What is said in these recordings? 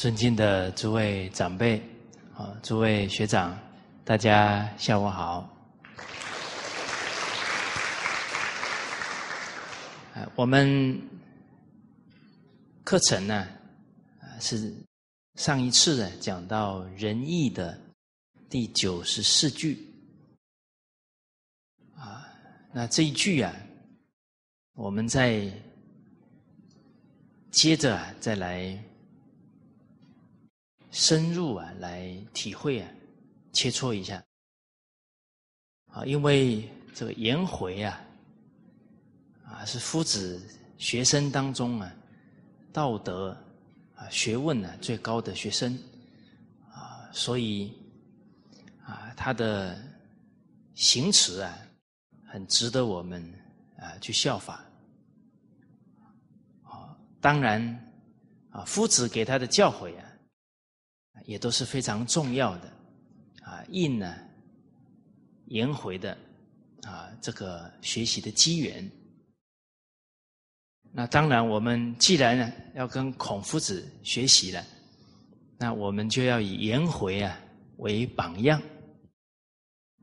尊敬的诸位长辈，啊，诸位学长，大家下午好。我们课程呢，是上一次呢讲到仁义的第九十四句，啊，那这一句啊，我们再接着，再来。深入啊，来体会啊，切磋一下啊，因为这个颜回啊，啊是夫子学生当中啊，道德啊学问呢最高的学生啊，所以啊他的行持啊，很值得我们啊去效法啊。当然啊，夫子给他的教诲啊。也都是非常重要的，啊，应呢颜回的啊这个学习的机缘。那当然，我们既然呢要跟孔夫子学习了，那我们就要以颜回啊为榜样，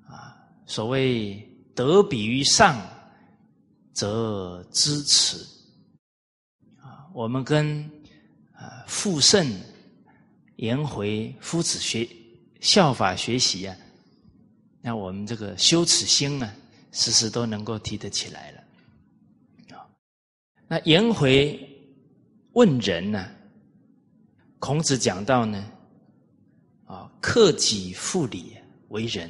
啊，所谓得比于上，则知耻，啊，我们跟啊复圣。颜回夫子学效法学习啊，那我们这个羞耻心啊，时时都能够提得起来了。啊，那颜回问人呢，孔子讲到呢，啊，克己复礼为人，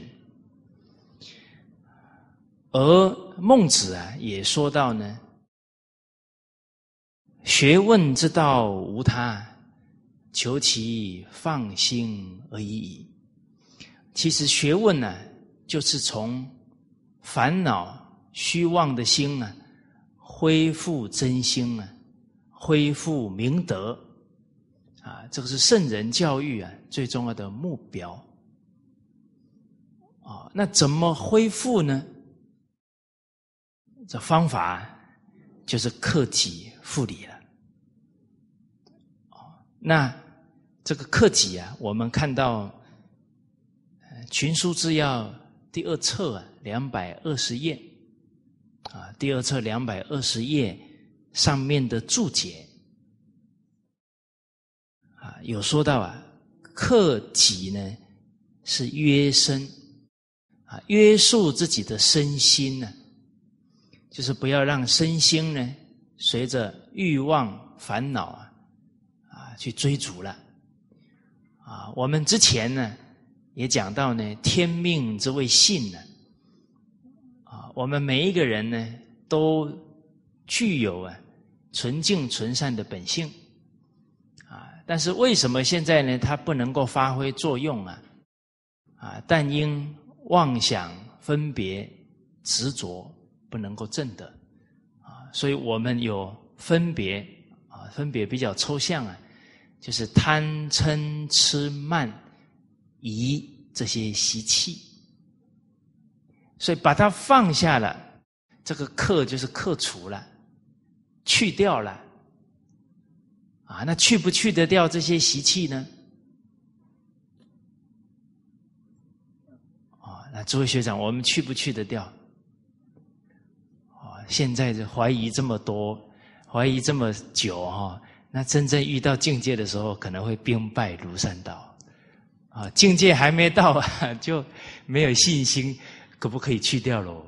而孟子啊也说到呢，学问之道无他。求其放心而已。其实学问呢，就是从烦恼虚妄的心啊，恢复真心啊，恢复明德啊，这个是圣人教育啊最重要的目标。啊，那怎么恢复呢？这方法就是克己复礼了。那。这个克己啊，我们看到《群书治要》第二册啊，两百二十页啊，第二册两百二十页上面的注解啊，有说到啊，克己呢是约身啊，约束自己的身心呢，就是不要让身心呢随着欲望烦恼啊啊去追逐了。啊，我们之前呢也讲到呢，天命之谓性呢，啊，我们每一个人呢都具有啊纯净纯善的本性，啊，但是为什么现在呢它不能够发挥作用啊？啊，但因妄想分别执着不能够正得，啊，所以我们有分别啊，分别比较抽象啊。就是贪嗔痴慢疑这些习气，所以把它放下了，这个克就是克除了，去掉了，啊，那去不去得掉这些习气呢？啊，那诸位学长，我们去不去得掉？啊，现在的怀疑这么多，怀疑这么久哈。那真正遇到境界的时候，可能会兵败如山倒，啊，境界还没到啊，就没有信心，可不可以去掉喽？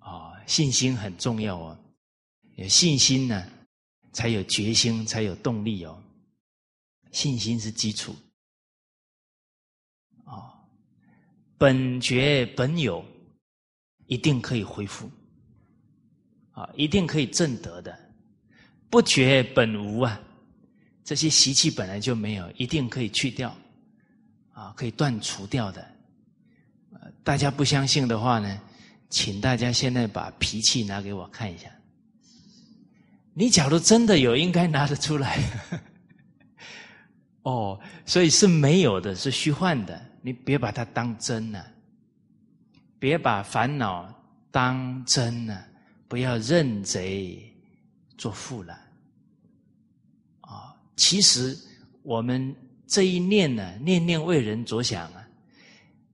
啊，信心很重要哦，有信心呢，才有决心，才有动力哦，信心是基础，啊，本觉本有，一定可以恢复，啊，一定可以正得的。不觉本无啊，这些习气本来就没有，一定可以去掉，啊，可以断除掉的。大家不相信的话呢，请大家现在把脾气拿给我看一下。你假如真的有，应该拿得出来。哦，所以是没有的，是虚幻的，你别把它当真了，别把烦恼当真了，不要认贼。做父了，啊，其实我们这一念呢，念念为人着想啊，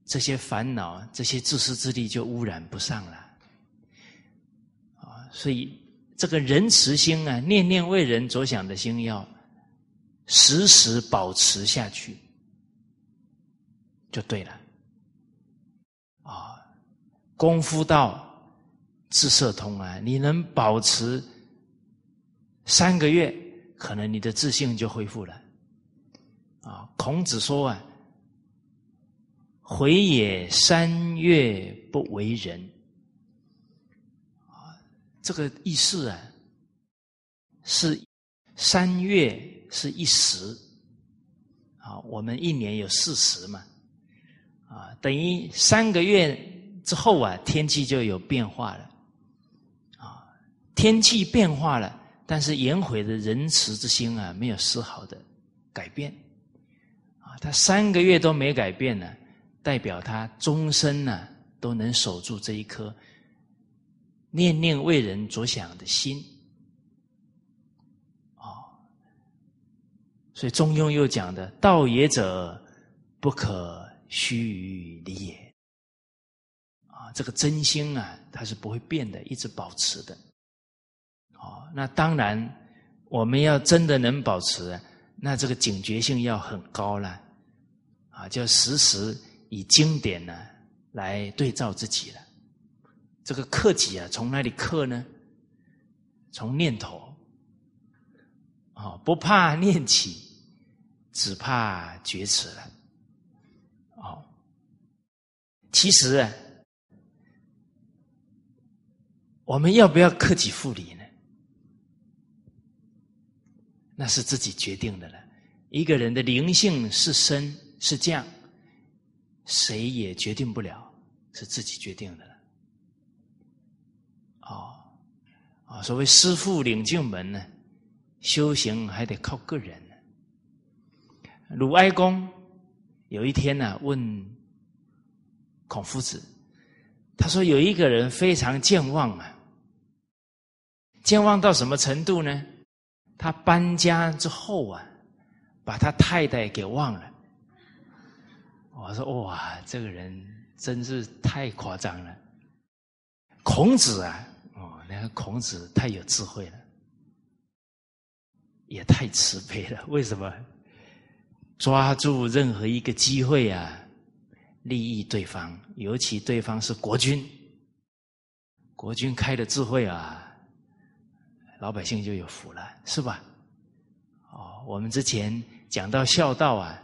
这些烦恼、这些自私自利就污染不上了。啊，所以这个仁慈心啊，念念为人着想的心要时时保持下去，就对了。啊，功夫到自色通啊，你能保持三个月。可能你的自信就恢复了，啊！孔子说啊：“回也三月不为人。”啊，这个意思啊，是三月是一时，啊，我们一年有四十嘛，啊，等于三个月之后啊，天气就有变化了，啊，天气变化了。但是颜回的仁慈之心啊，没有丝毫的改变，啊，他三个月都没改变呢，代表他终身呢都能守住这一颗念念为人着想的心，啊，所以中庸又讲的“道也者，不可虚于离也”，啊，这个真心啊，它是不会变的，一直保持的。哦，那当然，我们要真的能保持，那这个警觉性要很高了，啊，就时时以经典呢来对照自己了。这个克己啊，从哪里克呢？从念头，啊，不怕念起，只怕觉迟了。哦，其实啊，我们要不要克己复礼呢？那是自己决定的了。一个人的灵性是升是降，谁也决定不了，是自己决定的了。哦，啊，所谓师傅领进门呢，修行还得靠个人。鲁哀公有一天呢，问孔夫子，他说有一个人非常健忘啊，健忘到什么程度呢？他搬家之后啊，把他太太给忘了。我说哇，这个人真是太夸张了。孔子啊，哦，那个孔子太有智慧了，也太慈悲了。为什么？抓住任何一个机会啊，利益对方，尤其对方是国君，国君开的智慧啊。老百姓就有福了，是吧？哦，我们之前讲到孝道啊，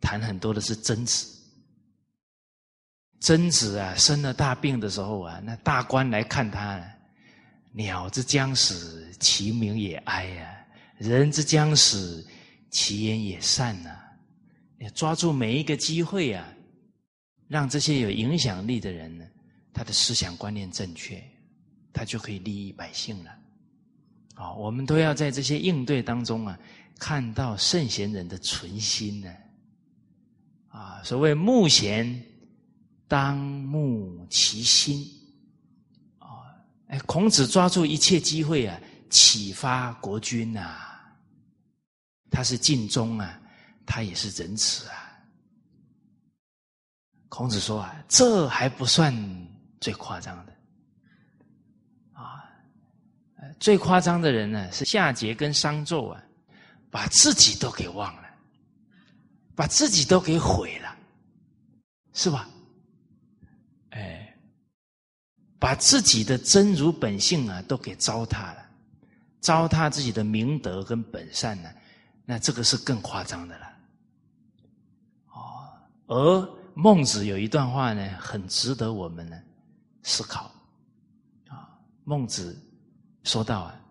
谈很多的是曾子。曾子啊，生了大病的时候啊，那大官来看他，鸟之将死，其鸣也哀呀；人之将死，其言也善呐。要抓住每一个机会啊，让这些有影响力的人呢，他的思想观念正确，他就可以利益百姓了。啊，我们都要在这些应对当中啊，看到圣贤人的存心呢。啊，所谓慕贤，当慕其心。啊，哎，孔子抓住一切机会啊，启发国君呐。他是尽忠啊，他也是仁慈啊。孔子说啊，这还不算最夸张的。最夸张的人呢，是夏桀跟商纣啊，把自己都给忘了，把自己都给毁了，是吧？哎，把自己的真如本性啊，都给糟蹋了，糟蹋自己的明德跟本善呢，那这个是更夸张的了。哦，而孟子有一段话呢，很值得我们呢思考啊，孟子。说到啊，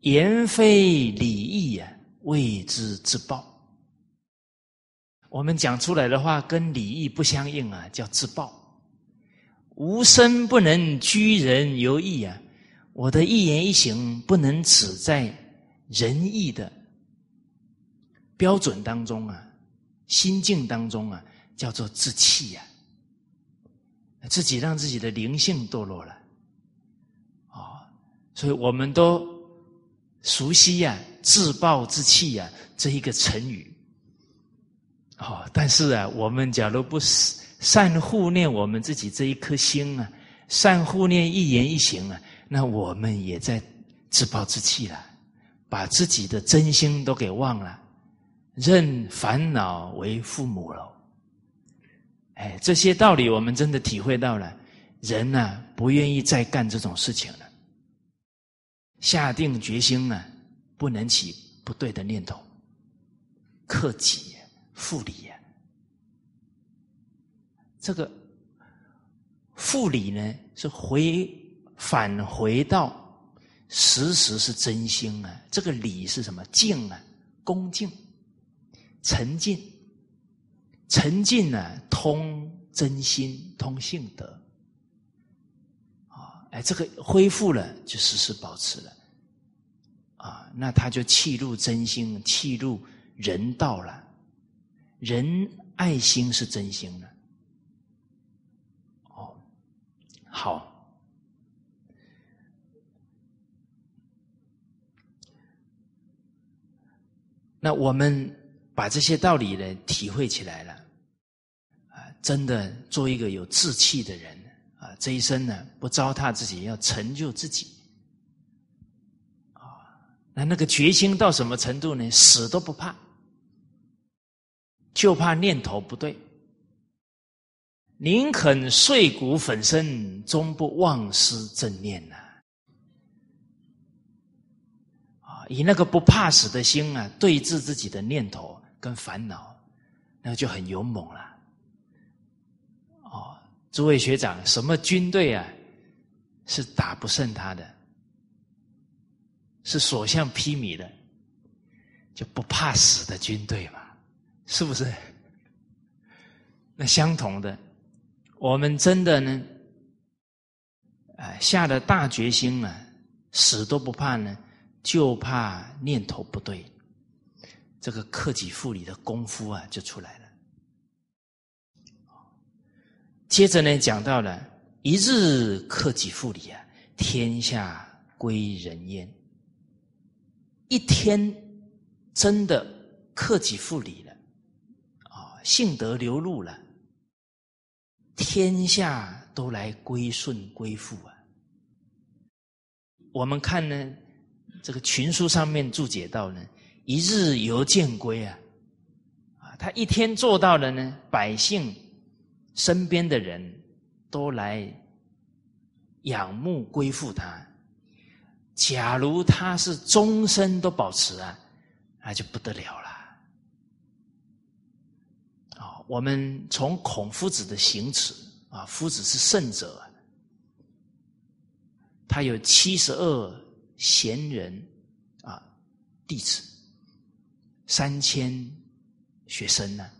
言非礼义啊，谓之自暴。我们讲出来的话跟礼义不相应啊，叫自暴。无身不能居人犹义啊，我的一言一行不能只在仁义的标准当中啊，心境当中啊，叫做自弃呀，自己让自己的灵性堕落了。所以我们都熟悉呀“自暴自弃”呀这一个成语。哦，但是啊，我们假如不善护念我们自己这一颗心啊，善护念一言一行啊，那我们也在自暴自弃了，把自己的真心都给忘了，认烦恼为父母了。哎，这些道理我们真的体会到了，人呢不愿意再干这种事情了，下定决心呢，不能起不对的念头，克己复礼呀。这个复礼呢，是回返回到时时是真心啊。这个礼是什么？敬啊，恭敬，沉静。沉静呢，通真心，通性德，哎，这个恢复了，就时时保持了，啊，那他就气入真心，气入人道了，人爱心是真心的，哦，好，那我们把这些道理呢体会起来了。啊真的做一个有志气的人！这一生呢，不糟蹋自己，要成就自己啊！那那个决心到什么程度呢？死都不怕，就怕念头不对，宁肯碎骨粉身，终不忘失正念呐！啊，以那个不怕死的心啊，对峙自己的念头跟烦恼，那就很勇猛了。诸位学长，什么军队啊，是打不胜他的，是所向披靡的，就不怕死的军队嘛？是不是？那相同的，我们真的呢，啊，下了大决心啊，死都不怕呢，就怕念头不对，这个克己复礼的功夫啊，就出来了。接着呢，讲到了一日克己复礼啊，天下归仁焉。一天真的克己复礼了，啊，性德流露了，天下都来归顺归附啊。我们看呢，这个群书上面注解到呢，一日犹见归啊，啊，他一天做到了呢，百姓。身边的人都来仰慕归附他。假如他是终身都保持啊，那就不得了了。啊，我们从孔夫子的行持啊，夫子是圣者，他有七十二贤人啊弟子，三千学生呢。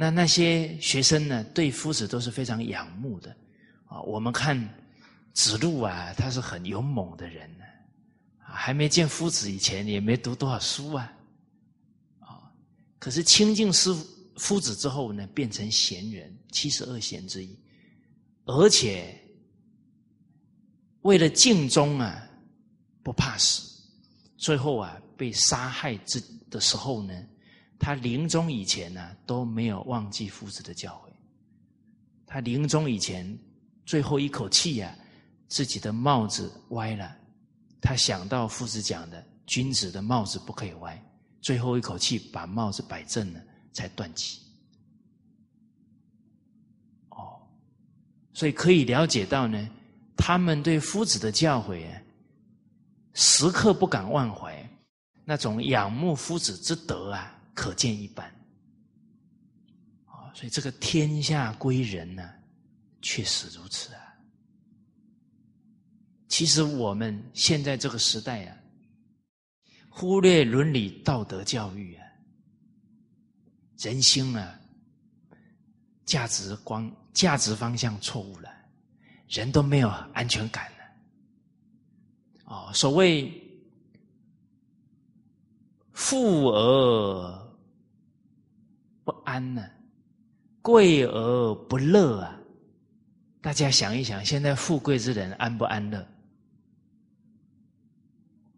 那那些学生呢，对夫子都是非常仰慕的啊。我们看子路啊，他是很勇猛的人呢，还没见夫子以前，也没读多少书啊，啊。可是亲近师夫子之后呢，变成贤人，七十二贤之一，而且为了尽忠啊，不怕死，最后啊被杀害之的时候呢。他临终以前呢，都没有忘记夫子的教诲。他临终以前最后一口气呀，自己的帽子歪了，他想到夫子讲的君子的帽子不可以歪，最后一口气把帽子摆正了，才断气。哦，所以可以了解到呢，他们对夫子的教诲啊，时刻不敢忘怀，那种仰慕夫子之德啊。可见一斑，啊，所以这个天下归仁呢，确实如此啊。其实我们现在这个时代啊，忽略伦理道德教育啊，人心啊，价值观、价值方向错误了，人都没有安全感了。哦，所谓富而。安呢，贵而不乐啊！大家想一想，现在富贵之人安不安乐？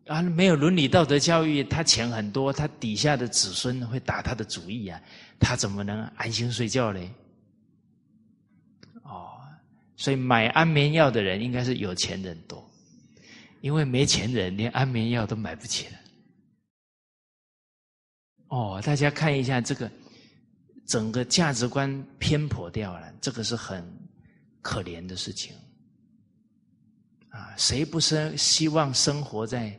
啊，没有伦理道德教育，他钱很多，他底下的子孙会打他的主意啊，他怎么能安心睡觉嘞？哦，所以买安眠药的人应该是有钱人多，因为没钱人连安眠药都买不起了。哦，大家看一下这个，整个价值观偏颇掉了，这个是很可怜的事情。啊，谁不是希望生活在？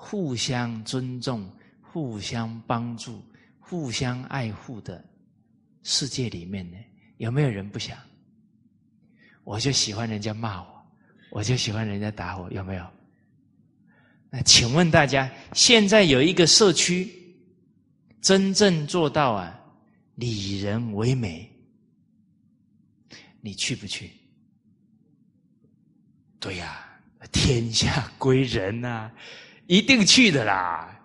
互相尊重、互相帮助、互相爱护的世界里面呢，有没有人不想？我就喜欢人家骂我，我就喜欢人家打我，有没有？那请问大家，现在有一个社区真正做到啊，以人为美，你去不去？对呀，天下归仁呐。一定去的啦！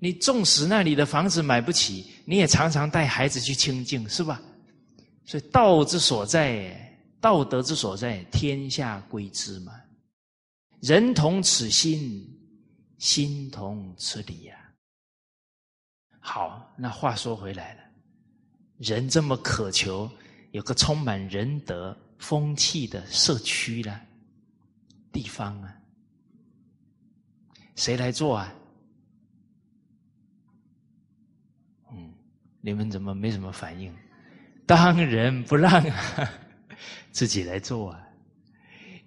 你纵使那里的房子买不起，你也常常带孩子去清净，是吧？所以道之所在，道德之所在，天下归之嘛。人同此心，心同此理呀。好，那话说回来了，人这么渴求有个充满仁德风气的社区呢？地方啊，谁来做啊？嗯，你们怎么没什么反应？当仁不让啊，自己来做啊！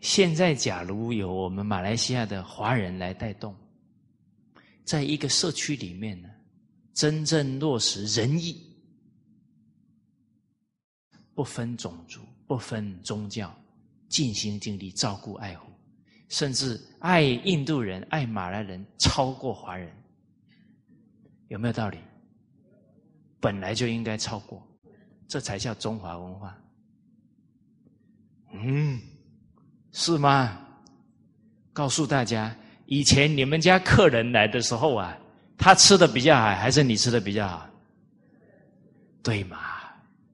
现在假如有我们马来西亚的华人来带动，在一个社区里面呢，真正落实仁义，不分种族、不分宗教，尽心尽力照顾爱护。甚至爱印度人、爱马来人超过华人，有没有道理？本来就应该超过，这才叫中华文化。嗯，是吗？告诉大家，以前你们家客人来的时候啊，他吃的比较好，还是你吃的比较好？对嘛？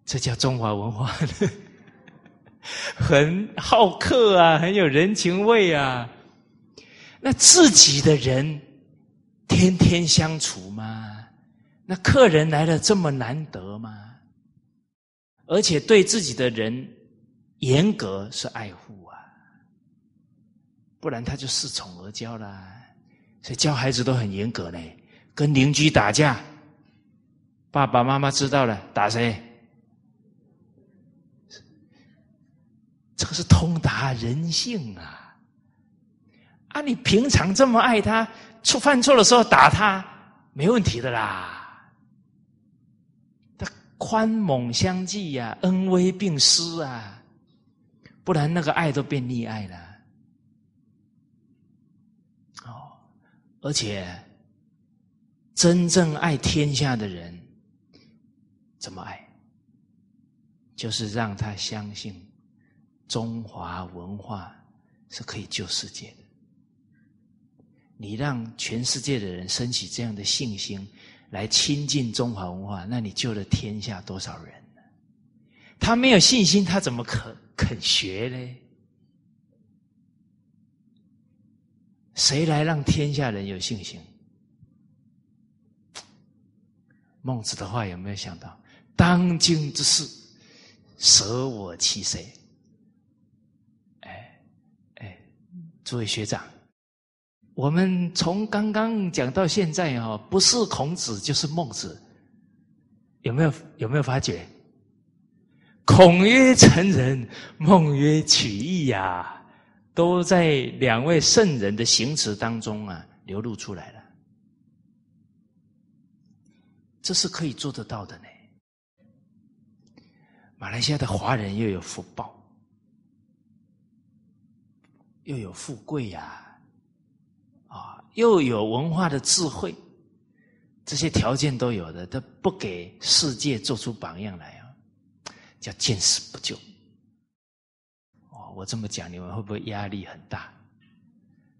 这叫中华文化。很好客啊，很有人情味啊。那自己的人天天相处吗？那客人来了这么难得吗？而且对自己的人严格是爱护啊，不然他就恃宠而骄啦。所以教孩子都很严格嘞，跟邻居打架，爸爸妈妈知道了打谁？这个是通达人性啊！啊，你平常这么爱他，错犯错的时候打他，没问题的啦。他宽猛相济呀，恩威并施啊，不然那个爱都变溺爱了。哦，而且真正爱天下的人，怎么爱？就是让他相信。中华文化是可以救世界的。你让全世界的人升起这样的信心，来亲近中华文化，那你救了天下多少人？他没有信心，他怎么可肯学呢？谁来让天下人有信心？孟子的话有没有想到？当今之事，舍我其谁？哎哎诸位学长，我们从刚刚讲到现在哈，不是孔子就是孟子，有没有有没有发觉？孔曰成人，孟曰取义呀，都在两位圣人的行词当中啊流露出来了。这是可以做得到的呢。马来西亚的华人又有福报。又有富贵呀，啊，又有文化的智慧，这些条件都有的，他不给世界做出榜样来啊，叫见死不救。哦，我这么讲，你们会不会压力很大？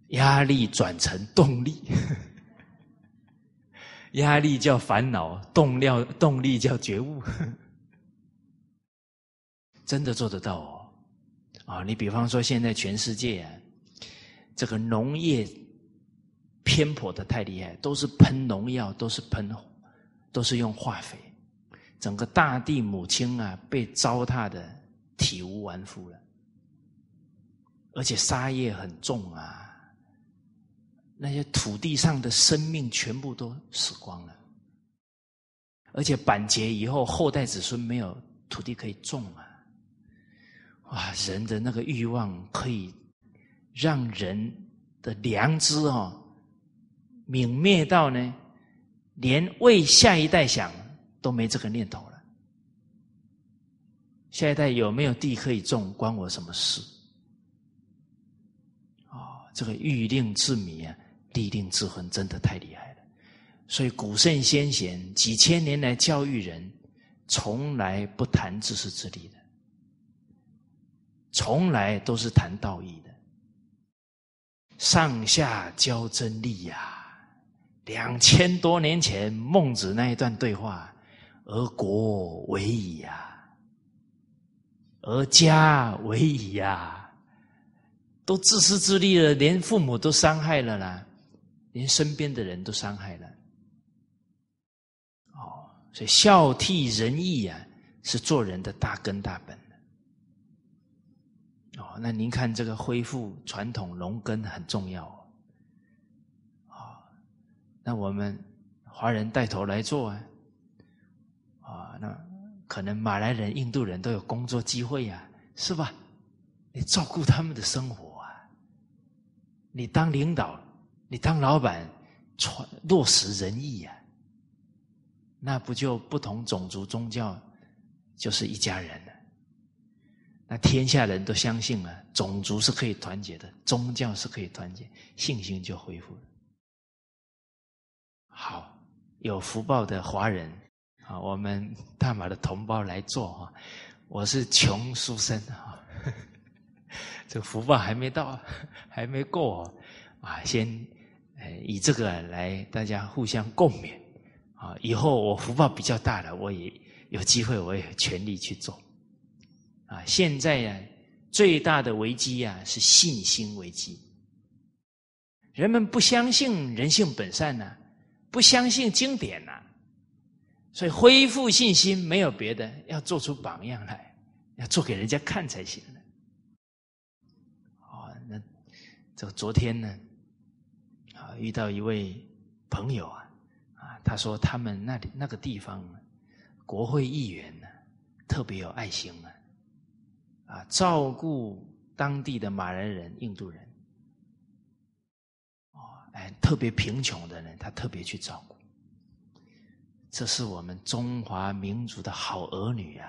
压力转成动力，压力叫烦恼，动量动力叫觉悟，真的做得到哦。啊，你比方说现在全世界啊，这个农业偏颇的太厉害，都是喷农药，都是喷，都是用化肥，整个大地母亲啊被糟蹋的体无完肤了，而且沙叶很重啊，那些土地上的生命全部都死光了，而且板结以后，后代子孙没有土地可以种啊。哇，人的那个欲望可以让人的良知哦泯灭到呢，连为下一代想都没这个念头了。下一代有没有地可以种，关我什么事？哦，这个欲令自迷啊，地令自昏，真的太厉害了。所以古圣先贤几千年来教育人，从来不谈自私自利的。从来都是谈道义的，上下交真理呀！两千多年前孟子那一段对话，而国为矣呀，而家为矣呀，都自私自利了，连父母都伤害了啦，连身边的人都伤害了。哦，所以孝悌仁义啊，是做人的大根大本。哦，那您看这个恢复传统农耕很重要啊。那我们华人带头来做啊，啊，那可能马来人、印度人都有工作机会呀，是吧？你照顾他们的生活啊，你当领导，你当老板，传落实仁义呀，那不就不同种族宗教就是一家人了？那天下人都相信了，种族是可以团结的，宗教是可以团结，信心就恢复了。好，有福报的华人啊，我们大马的同胞来做啊。我是穷书生啊，这福报还没到，还没过啊，先以这个来大家互相共勉啊。以后我福报比较大了，我也有机会，我也全力去做。啊，现在呀，最大的危机呀是信心危机。人们不相信人性本善呐，不相信经典呐，所以恢复信心没有别的，要做出榜样来，要做给人家看才行的。哦，那这个昨天呢，遇到一位朋友啊，啊，他说他们那里那个地方，国会议员呢，特别有爱心啊。啊，照顾当地的马来人、印度人，哦，哎，特别贫穷的人，他特别去照顾。这是我们中华民族的好儿女啊！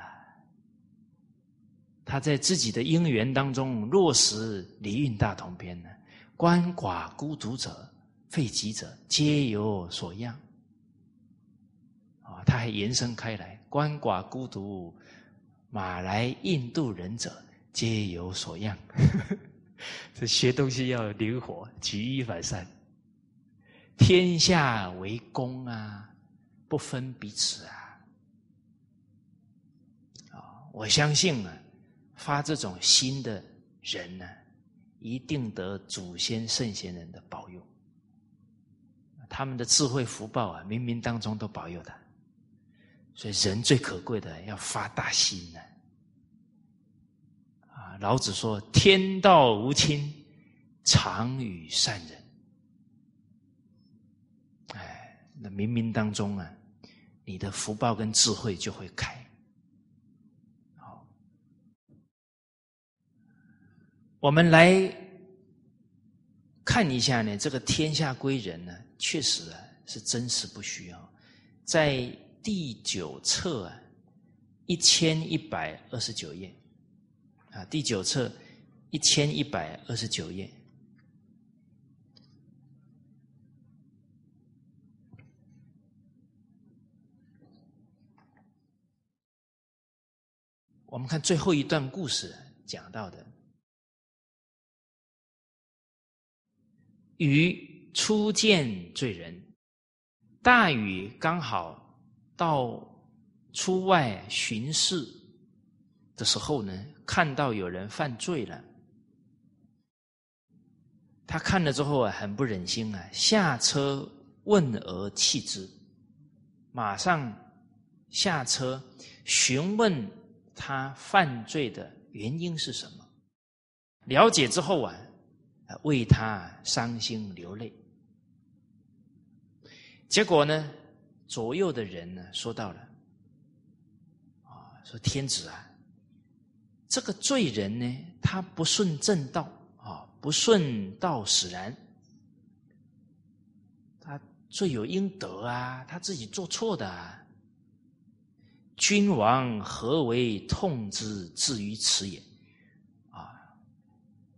他在自己的因缘当中落实《礼运大同篇》呢，鳏寡孤独者、废疾者，皆有所养。啊，他还延伸开来，鳏寡孤独。马来印度人者皆有所样，这学东西要灵活，举一反三。天下为公啊，不分彼此啊！啊，我相信啊，发这种心的人呢，一定得祖先圣贤人的保佑，他们的智慧福报啊，冥冥当中都保佑他。所以，人最可贵的要发大心呢。啊，老子说：“天道无亲，常与善人。”哎，那冥冥当中啊，你的福报跟智慧就会开。好，我们来看一下呢，这个天下归仁呢，确实啊是真实不需要。在第九册啊，一千一百二十九页啊，第九册一千一百二十九页，我们看最后一段故事讲到的，禹初见罪人，大禹刚好。到出外巡视，的时候呢，看到有人犯罪了，他看了之后啊，很不忍心啊，下车问而弃之，马上下车询问他犯罪的原因是什么。了解之后啊，为他伤心流泪。结果呢，左右的人呢说到了，啊，说天子啊，这个罪人呢，他不顺正道啊，不顺道使然，他罪有应得啊，他自己做错的。啊。君王何为痛之至于此也？啊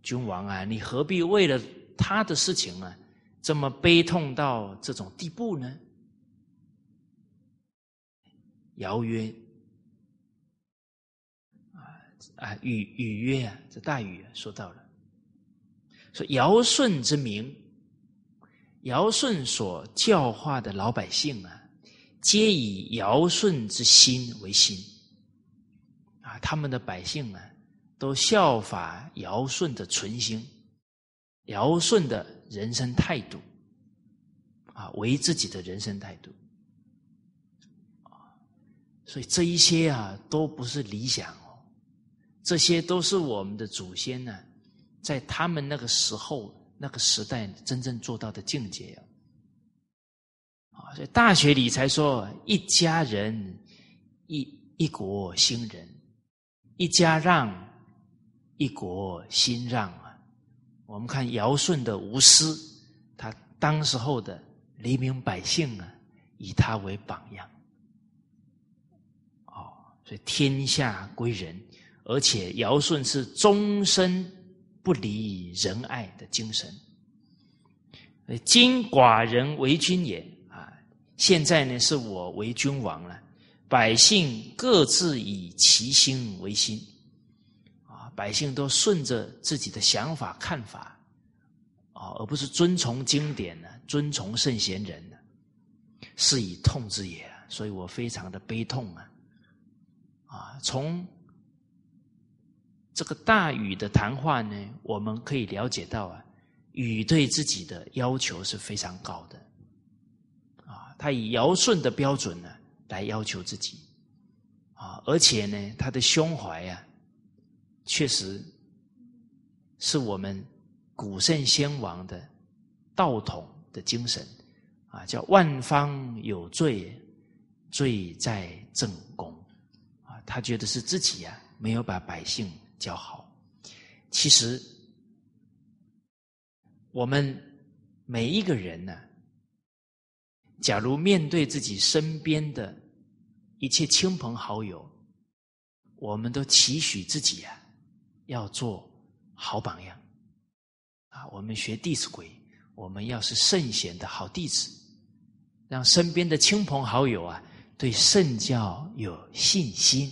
君王啊，你何必为了他的事情啊，这么悲痛到这种地步呢？尧曰：“啊啊，禹禹曰啊，这大禹说到了，说尧舜之名，尧舜所教化的老百姓啊，皆以尧舜之心为心啊，他们的百姓啊。”都效法尧舜的存心，尧舜的人生态度，啊，为自己的人生态度，所以这一些啊，都不是理想哦，这些都是我们的祖先呢，在他们那个时候、那个时代真正做到的境界啊，所以大学里才说一家人，一一国兴仁，一家让。一国兴让！我们看尧舜的无私，他当时候的黎民百姓啊，以他为榜样。哦，所以天下归仁，而且尧舜是终身不离仁爱的精神。今寡人为君也啊！现在呢，是我为君王了，百姓各自以其心为心。百姓都顺着自己的想法看法，啊，而不是遵从经典呢，遵从圣贤人呢，是以痛之也。所以我非常的悲痛啊！啊，从这个大禹的谈话呢，我们可以了解到啊，禹对自己的要求是非常高的，啊，他以尧舜的标准呢来要求自己，啊，而且呢，他的胸怀呀。确实是我们古圣先王的道统的精神啊，叫万方有罪，罪在正宫啊。他觉得是自己呀，没有把百姓教好。其实，我们每一个人呢，假如面对自己身边的一切亲朋好友，我们都期许自己呀。要做好榜样啊！我们学《弟子规》，我们要是圣贤的好弟子，让身边的亲朋好友啊，对圣教有信心。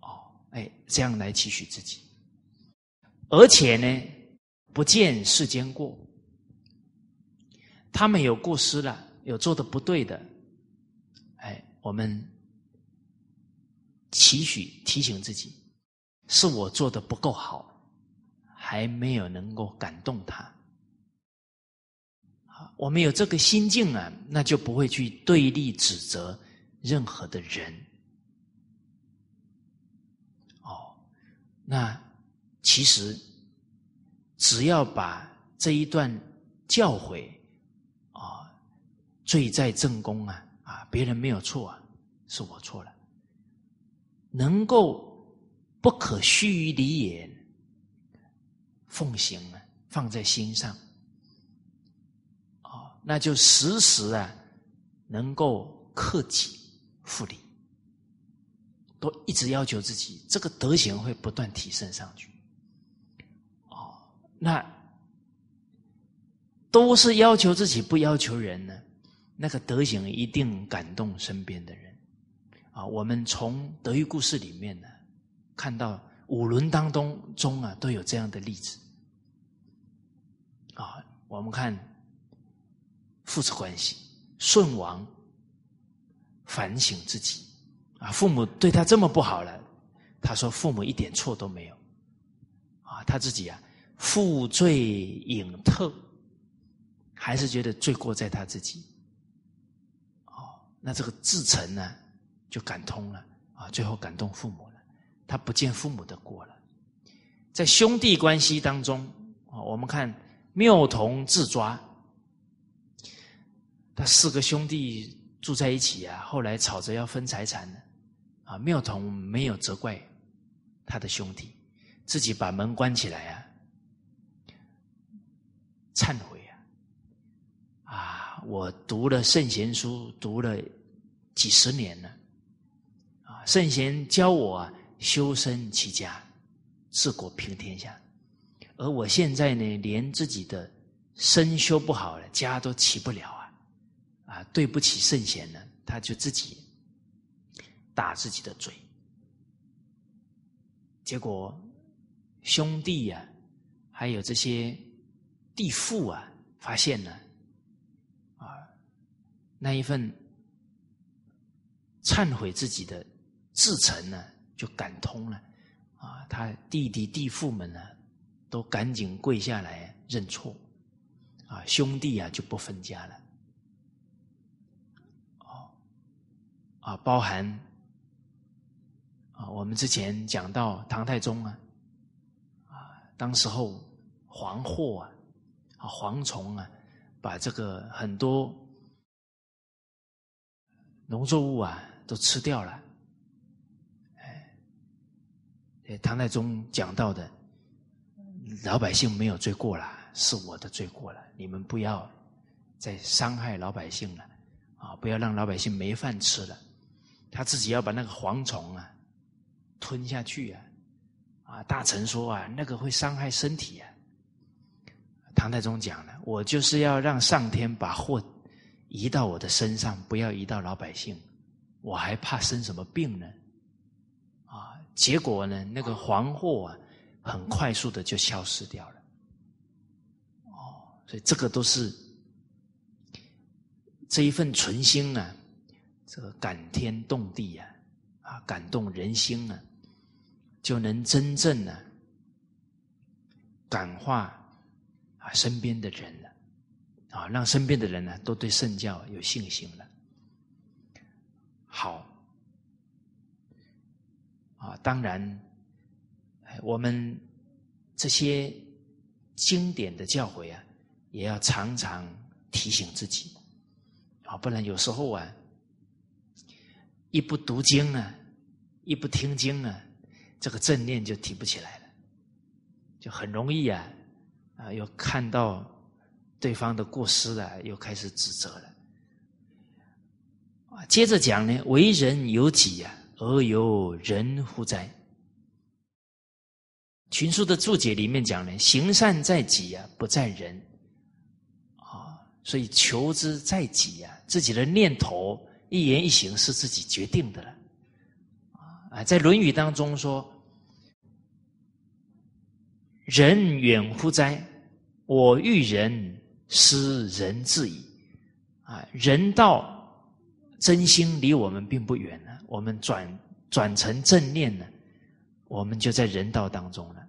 哦，哎，这样来期许自己，而且呢，不见世间过。他们有过失了，有做的不对的，哎，我们。期许提醒自己，是我做的不够好，还没有能够感动他。我们有这个心境啊，那就不会去对立指责任何的人。哦，那其实只要把这一段教诲啊，罪在正宫啊，啊，别人没有错啊，是我错了。能够不可虚于理也，奉行啊，放在心上，哦，那就时时啊，能够克己复礼，都一直要求自己，这个德行会不断提升上去。哦，那都是要求自己，不要求人呢，那个德行一定感动身边的人。啊，我们从德育故事里面呢，看到五伦当中中啊都有这样的例子。啊，我们看父子关系，舜王反省自己，啊，父母对他这么不好了，他说父母一点错都没有，啊，他自己啊负罪隐特，还是觉得罪过在他自己。哦，那这个自诚呢，就感通了啊，最后感动父母了，他不见父母的过了。在兄弟关系当中啊，我们看妙童自抓，他四个兄弟住在一起啊，后来吵着要分财产呢，啊，妙童没有责怪他的兄弟，自己把门关起来啊，忏悔啊，啊，我读了圣贤书，读了几十年了，圣贤教我，修身齐家。治国平天下，而我现在呢，连自己的身修不好了，家都齐不了啊！啊，对不起圣贤呢，他就自己打自己的嘴。结果兄弟呀，还有这些弟父啊，发现了啊，那一份忏悔自己的至诚呢，就感通了。啊，他弟弟弟父们呢，都赶紧跪下来认错，啊，兄弟啊就不分家了，哦，啊，包含啊，我们之前讲到唐太宗啊，啊，当时候黄祸啊，啊，蝗虫啊，把这个很多农作物啊都吃掉了。唐太宗讲到的，老百姓没有罪过了，是我的罪过了。你们不要再伤害老百姓了，啊，不要让老百姓没饭吃了。他自己要把那个蝗虫啊吞下去啊，啊，大臣说啊，那个会伤害身体啊。唐太宗讲了，我就是要让上天把祸移到我的身上，不要移到老百姓，我还怕生什么病呢？结果呢，那个黄祸啊，很快速的就消失掉了。哦，所以这个都是这一份纯心啊，这个感天动地啊，啊，感动人心啊，就能真正的感化啊身边的人了，啊，让身边的人呢都对圣教有信心了。好。啊，当然，我们这些经典的教诲啊，也要常常提醒自己啊，不然有时候啊，一不读经啊，一不听经啊，这个正念就提不起来了，就很容易啊啊，又看到对方的过失了，又开始指责了啊。接着讲呢，为人有己呀。而有人乎哉？群书的注解里面讲呢，行善在己啊，不在人啊，所以求之在己啊，自己的念头、一言一行是自己决定的了啊。在《论语》当中说：“人远乎哉？我欲人施仁至矣。”啊，人道真心离我们并不远。我们转转成正念呢，我们就在人道当中了，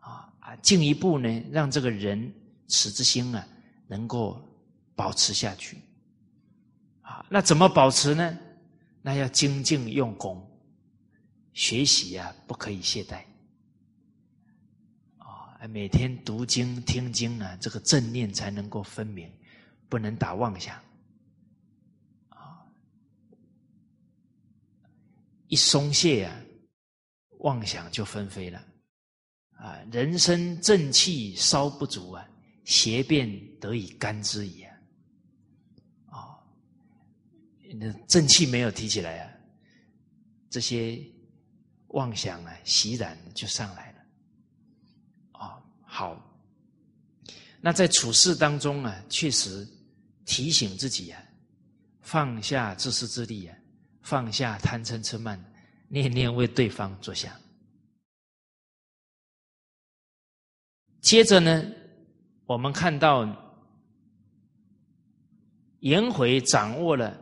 啊啊，进一步呢，让这个人持之心啊，能够保持下去，啊，那怎么保持呢？那要精进用功，学习啊，不可以懈怠，啊，每天读经听经啊，这个正念才能够分明，不能打妄想。一松懈啊，妄想就纷飞了，啊，人生正气稍不足啊，邪变得以干之矣啊，啊，那正气没有提起来啊，这些妄想啊，袭然就上来了，啊，好，那在处事当中啊，确实提醒自己啊，放下自私自利啊。放下贪嗔痴慢，念念为对方着想。接着呢，我们看到颜回掌握了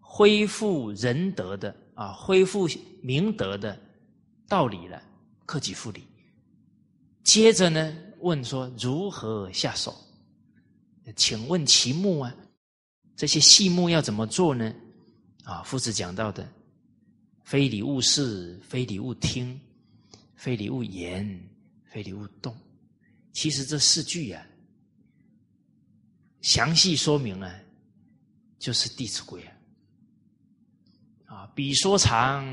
恢复仁德的啊，恢复明德的道理了，克己复礼。接着呢，问说如何下手？请问其目啊，这些细目要怎么做呢？啊，夫子讲到的，非礼勿视，非礼勿听，非礼勿言，非礼勿动。其实这四句啊，详细说明啊，就是《弟子规》啊。啊，彼说长，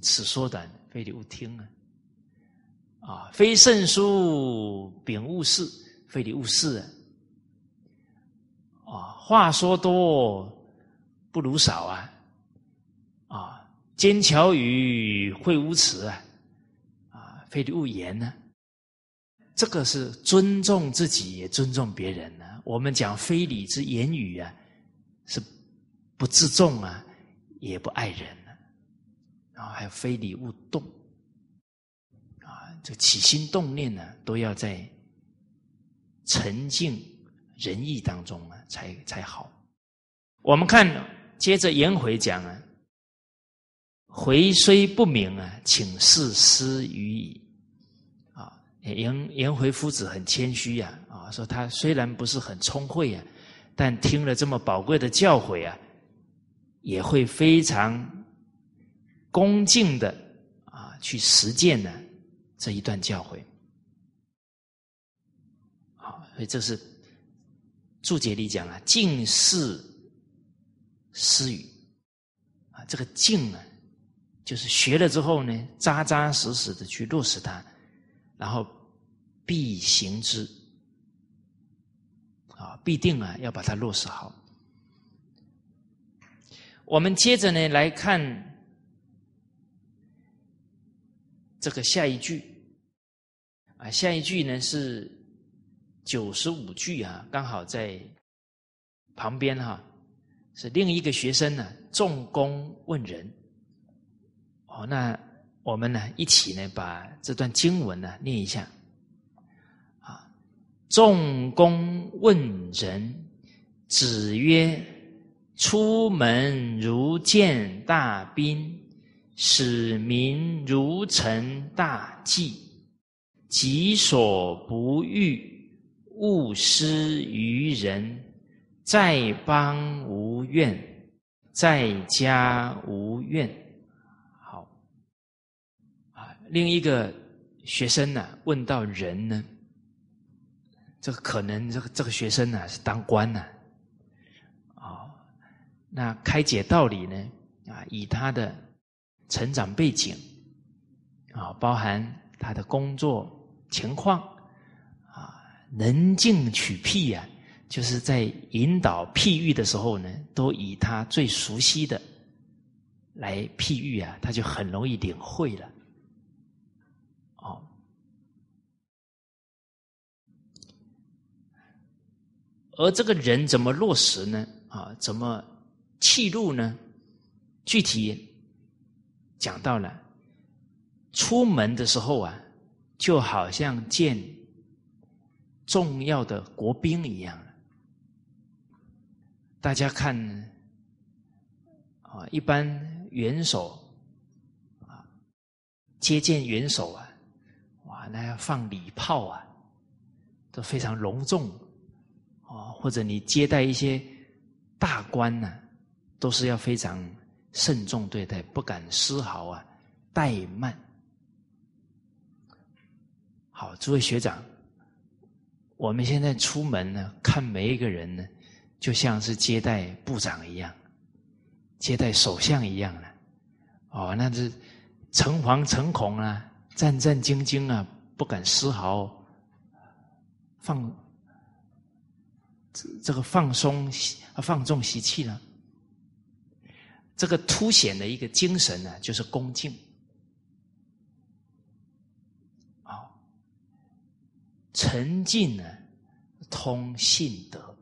此说短，非礼勿听啊。啊，非圣书，秉勿视，非礼勿视啊。啊，话说多不如少啊！啊，奸巧语会无耻啊！啊，非礼勿言呢？这个是尊重自己，也尊重别人呢。我们讲非礼之言语啊，是不自重啊，也不爱人呢。然后还有非礼勿动啊，这起心动念呢，都要在沉静仁义当中啊。才才好。我们看，接着颜回讲啊，回虽不明啊，请示师语矣。啊，颜颜回夫子很谦虚呀，啊，说他虽然不是很聪慧啊，但听了这么宝贵的教诲啊，也会非常恭敬的啊去实践呢这一段教诲。好，所以这是。注解里讲啊，敬事施语啊，这个敬呢，就是学了之后呢，扎扎实实的去落实它，然后必行之啊，必定啊要把它落实好。我们接着呢来看这个下一句啊，下一句呢是。九十五句啊，刚好在旁边哈，是另一个学生呢，重公问人。哦，那我们呢一起呢把这段经文呢念一下。啊，仲公问仁，子曰：“出门如见大宾，使民如承大祭，己所不欲。”勿施于人，在邦无怨，在家无怨。另一个学生呢，问到人呢，这个可能这个这个学生呢是当官呢，啊，那开解道理呢，啊，以他的成长背景，啊，包含他的工作情况啊。能进取辟呀，就是在引导譬喻的时候呢，都以他最熟悉的来譬喻啊，他就很容易领会了。哦，而这个人怎么落实呢？啊，怎么气入呢？具体讲到了，出门的时候啊，就好像见。重要的国宾一样，大家看啊，一般元首啊接见元首啊，哇，那要放礼炮啊，都非常隆重。或者你接待一些大官呢，都是要非常慎重对待，不敢丝毫啊怠慢。好，诸位学长。我们现在出门呢，看每一个人呢，就像是接待部长一样，接待首相一样了。哦，那是诚惶诚恐啊，战战兢兢啊，不敢丝毫放这这个放松，放纵习气呢。这个凸显的一个精神呢，就是恭敬。沉静呢，通信德，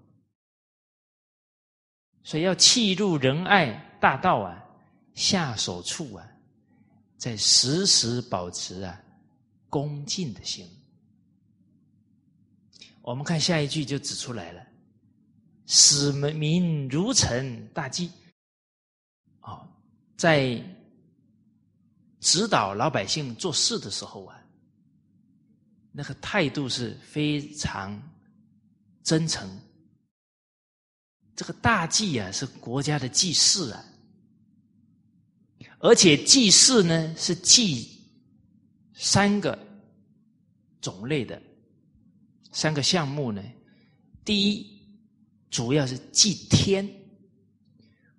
所以要契入仁爱大道啊，下手处啊，在时时保持啊恭敬的心。我们看下一句就指出来了：使民如承大祭。哦，在指导老百姓做事的时候啊，那个态度是非常真诚。这个大祭啊，是国家的祭祀啊，而且祭祀呢是祭三个种类的三个项目呢。第一，主要是祭天，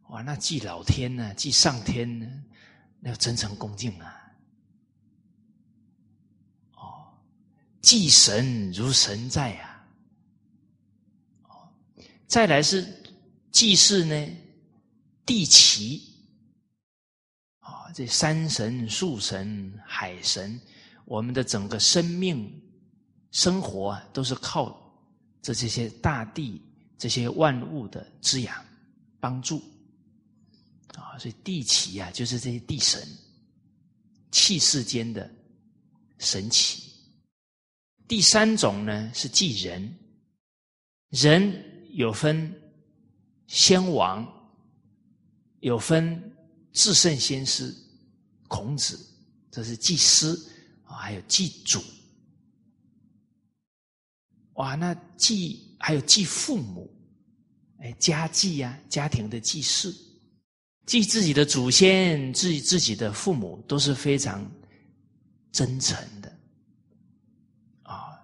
哇，那祭老天呢，祭上天呢，那要真诚恭敬啊。哦，祭神如神在啊。哦，再来是。祭祀呢，地奇啊，这山神、树神、海神，我们的整个生命生活啊，都是靠这这些大地、这些万物的滋养帮助啊。所以地奇啊，就是这些地神，气世间的神奇。第三种呢是祭人，人有分。先王有分至圣先师孔子，这是祭师啊，还有祭祖。哇，那祭还有祭父母，哎，家祭呀，家庭的祭祀，祭自己的祖先，祭自己的父母，都是非常真诚的啊。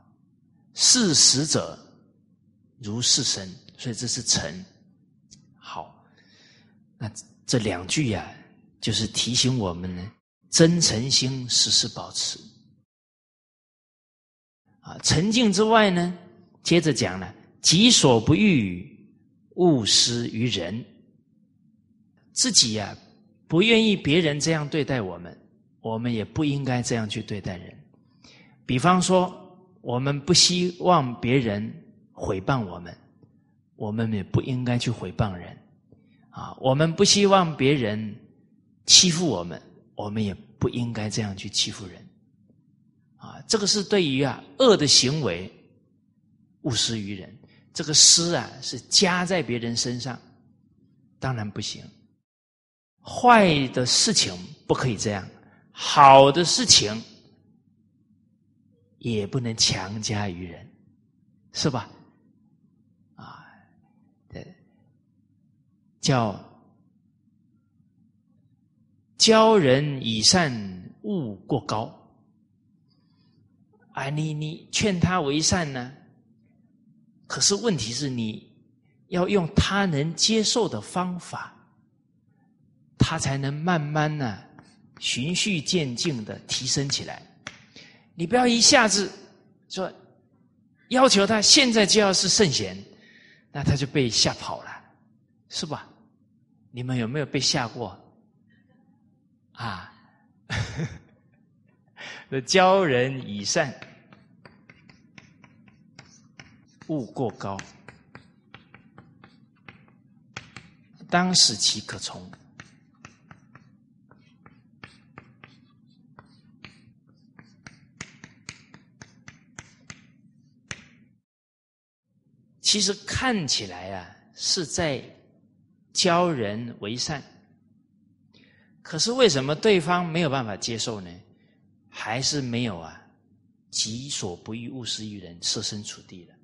视死者如视神，所以这是诚好。那这两句呀，就是提醒我们呢，真诚心时时保持。啊，沉静之外呢，接着讲了，己所不欲，勿施于人。自己呀，不愿意别人这样对待我们，我们也不应该这样去对待人。比方说，我们不希望别人毁谤我们，我们也不应该去毁谤人。啊，我们不希望别人欺负我们，我们也不应该这样去欺负人。啊，这个是对于啊恶的行为勿施于人。这个施啊是加在别人身上，当然不行。坏的事情不可以这样，好的事情也不能强加于人，是吧？啊，对叫教人以善勿过高，啊，你你劝他为善呢？可是问题是你要用他能接受的方法，他才能慢慢呢循序渐进的提升起来。你不要一下子说要求他现在就要是圣贤，那他就被吓跑了，是吧？你们有没有被吓过？啊！教人以善，勿过高。当使其可从。其实看起来啊，是在。教人为善，可是为什么对方没有办法接受呢？还是没有啊？己所不欲，勿施于人，设身处地的。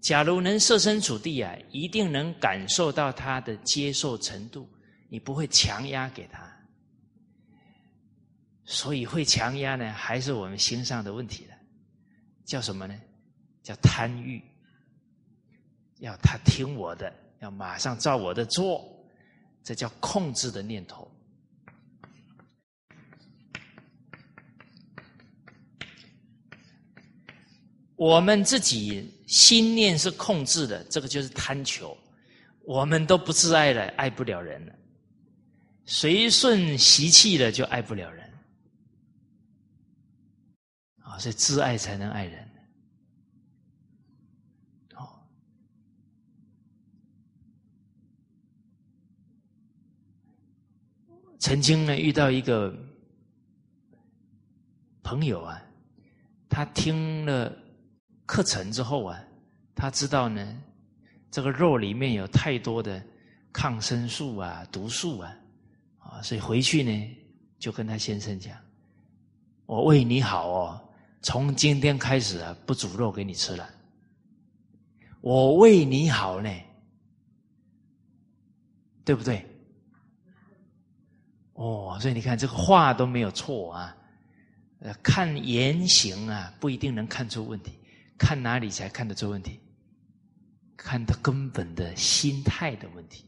假如能设身处地啊，一定能感受到他的接受程度。你不会强压给他，所以会强压呢，还是我们心上的问题了。叫什么呢？叫贪欲，要他听我的。要马上照我的做，这叫控制的念头。我们自己心念是控制的，这个就是贪求。我们都不自爱了，爱不了人了，随顺习气了，就爱不了人。啊，所以自爱才能爱人。曾经呢，遇到一个朋友啊，他听了课程之后啊，他知道呢，这个肉里面有太多的抗生素啊、毒素啊，啊，所以回去呢就跟他先生讲：“我为你好哦，从今天开始啊，不煮肉给你吃了。我为你好呢，对不对？哦，所以你看这个话都没有错啊。呃，看言行啊，不一定能看出问题，看哪里才看得出问题？看他根本的心态的问题。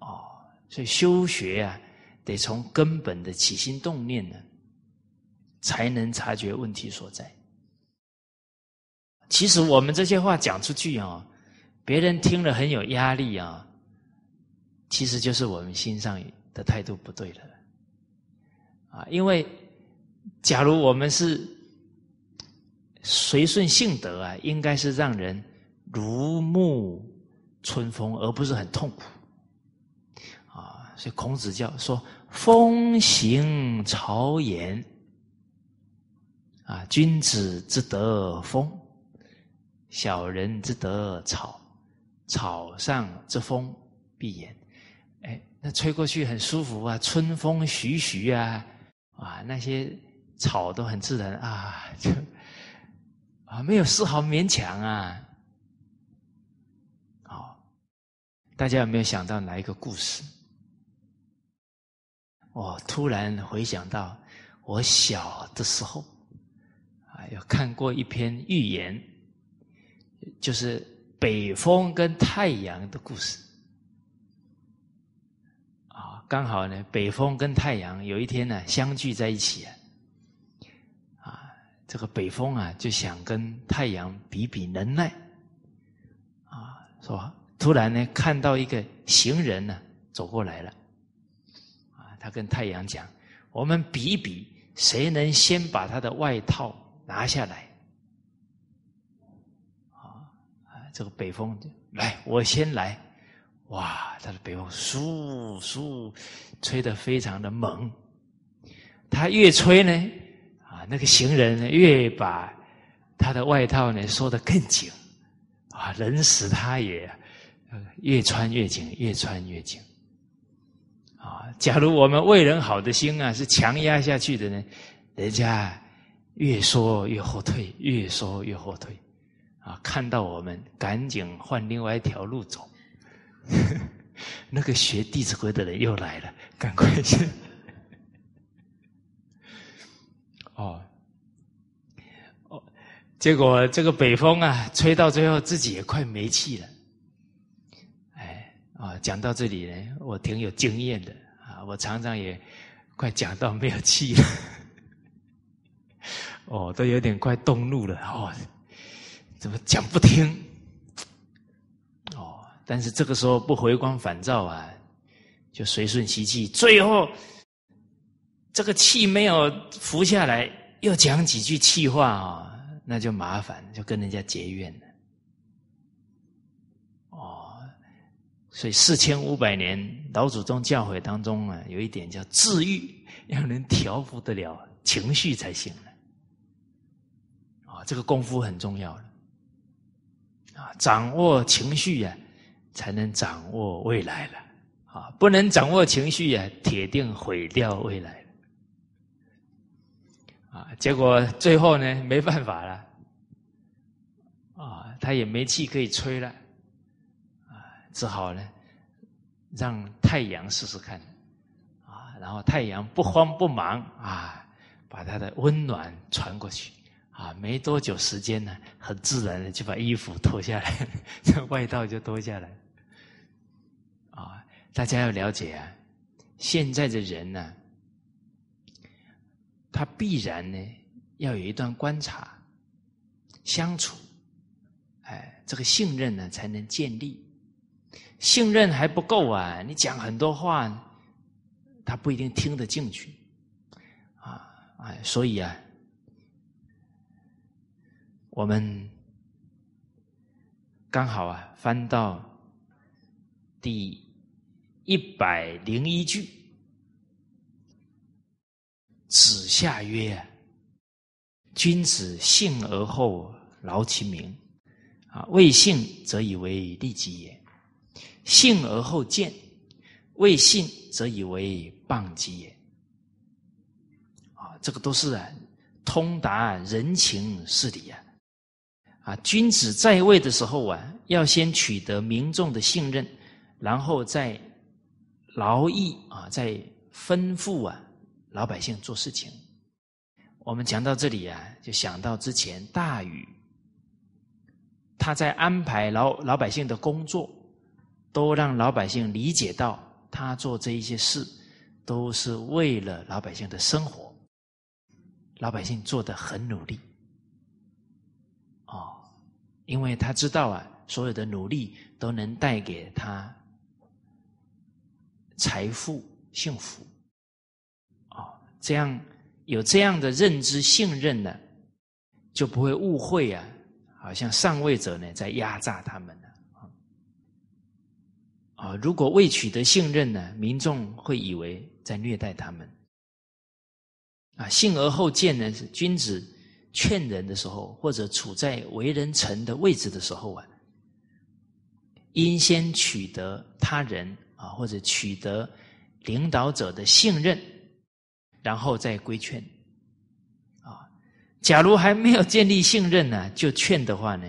哦，所以修学啊，得从根本的起心动念呢，才能察觉问题所在。其实我们这些话讲出去啊，别人听了很有压力啊，其实就是我们心上的态度不对了。啊，因为假如我们是随顺性德啊，应该是让人如沐春风，而不是很痛苦。啊所以孔子叫说：“风行草偃，啊，君子之德风，小人之德草。草上之风必偃。”哎，那吹过去很舒服啊，春风徐徐啊，啊，那些草都很自然啊，就啊，没有丝毫勉强啊。好，大家有没有想到哪一个故事？我突然回想到，我小的时候，啊，有看过一篇寓言，就是北风跟太阳的故事。啊，刚好呢，北风跟太阳有一天呢相聚在一起，这个北风啊就想跟太阳比比能耐，啊，说突然呢看到一个行人呢走过来了。啊他跟太阳讲：“我们比一比，谁能先把他的外套拿下来？”啊！这个北风来，我先来。哇，他的北风嗖嗖吹得非常的猛。他越吹呢，那个行人呢越把他的外套呢缩得更紧。啊，人使他也越穿越紧，越穿越紧。啊，假如我们为人好的心啊是强压下去的呢，人家越说越后退，越说越后退，啊，看到我们赶紧换另外一条路走。那个学《弟子规》的人又来了，赶快去。哦，哦，结果这个北风啊，吹到最后自己也快没气了。哎啊，讲到这里呢，我挺有经验的啊，我常常也快讲到没有气了，哦，都有点快动怒了哦，怎么讲不听？哦，但是这个时候不回光返照啊，就随顺习气，最后这个气没有服下来，又讲几句气话啊，那就麻烦，就跟人家结怨了。哦所以四千五百年老祖宗教诲当中啊，有一点叫治愈，要能调服得了情绪才行了。啊，这个功夫很重要了。啊，掌握情绪呀，才能掌握未来了。啊，不能掌握情绪呀，铁定毁掉未来。啊，结果最后呢，没办法了。啊，他也没气可以吹了。啊只好呢，让太阳试试看，啊，然后太阳不慌不忙啊，把他的温暖传过去，啊，没多久时间呢，很自然的就把衣服脱下来，这 外套就脱下来，啊，大家要了解啊，现在的人呢，他必然呢要有一段观察、相处，哎，这个信任呢才能建立。信任还不够啊！你讲很多话，他不一定听得进去，啊，哎，所以啊，我们刚好啊，翻到第一百零一句，子夏曰：“君子信而后劳其民，啊，未信则以为利己也。”信而后见，未信则以为谤己也。啊，这个都是啊，通达人情事理啊。啊，君子在位的时候啊，要先取得民众的信任，然后再劳役啊，再吩咐啊老百姓做事情。我们讲到这里啊，就想到之前大禹，他在安排老老百姓的工作，都让老百姓理解到他做这一些事都是为了老百姓的生活，老百姓做的很努力，哦，因为他知道啊，所有的努力都能带给他财富、幸福，这样。有这样的认知信任呢，就不会误会啊，好像上位者呢在压榨他们呢啊。如果未取得信任呢，民众会以为在虐待他们啊。信而后见呢，是君子劝人的时候，或者处在为人臣的位置的时候啊，应先取得他人啊，或者取得领导者的信任。然后再规劝，啊，假如还没有建立信任呢，就劝的话呢，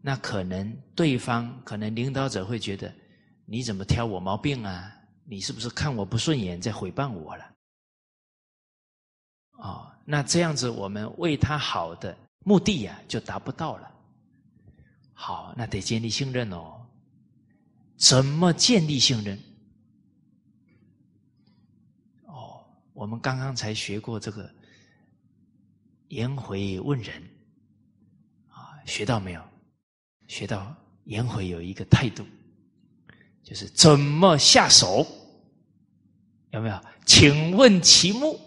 那可能对方可能领导者会觉得你怎么挑我毛病啊？你是不是看我不顺眼在诽谤我了？哦，那这样子我们为他好的目的呀就达不到了。好，那得建立信任哦。怎么建立信任？我们刚刚才学过这个颜回问人啊，学到没有？学到颜回有一个态度，就是怎么下手？有没有？请问其目，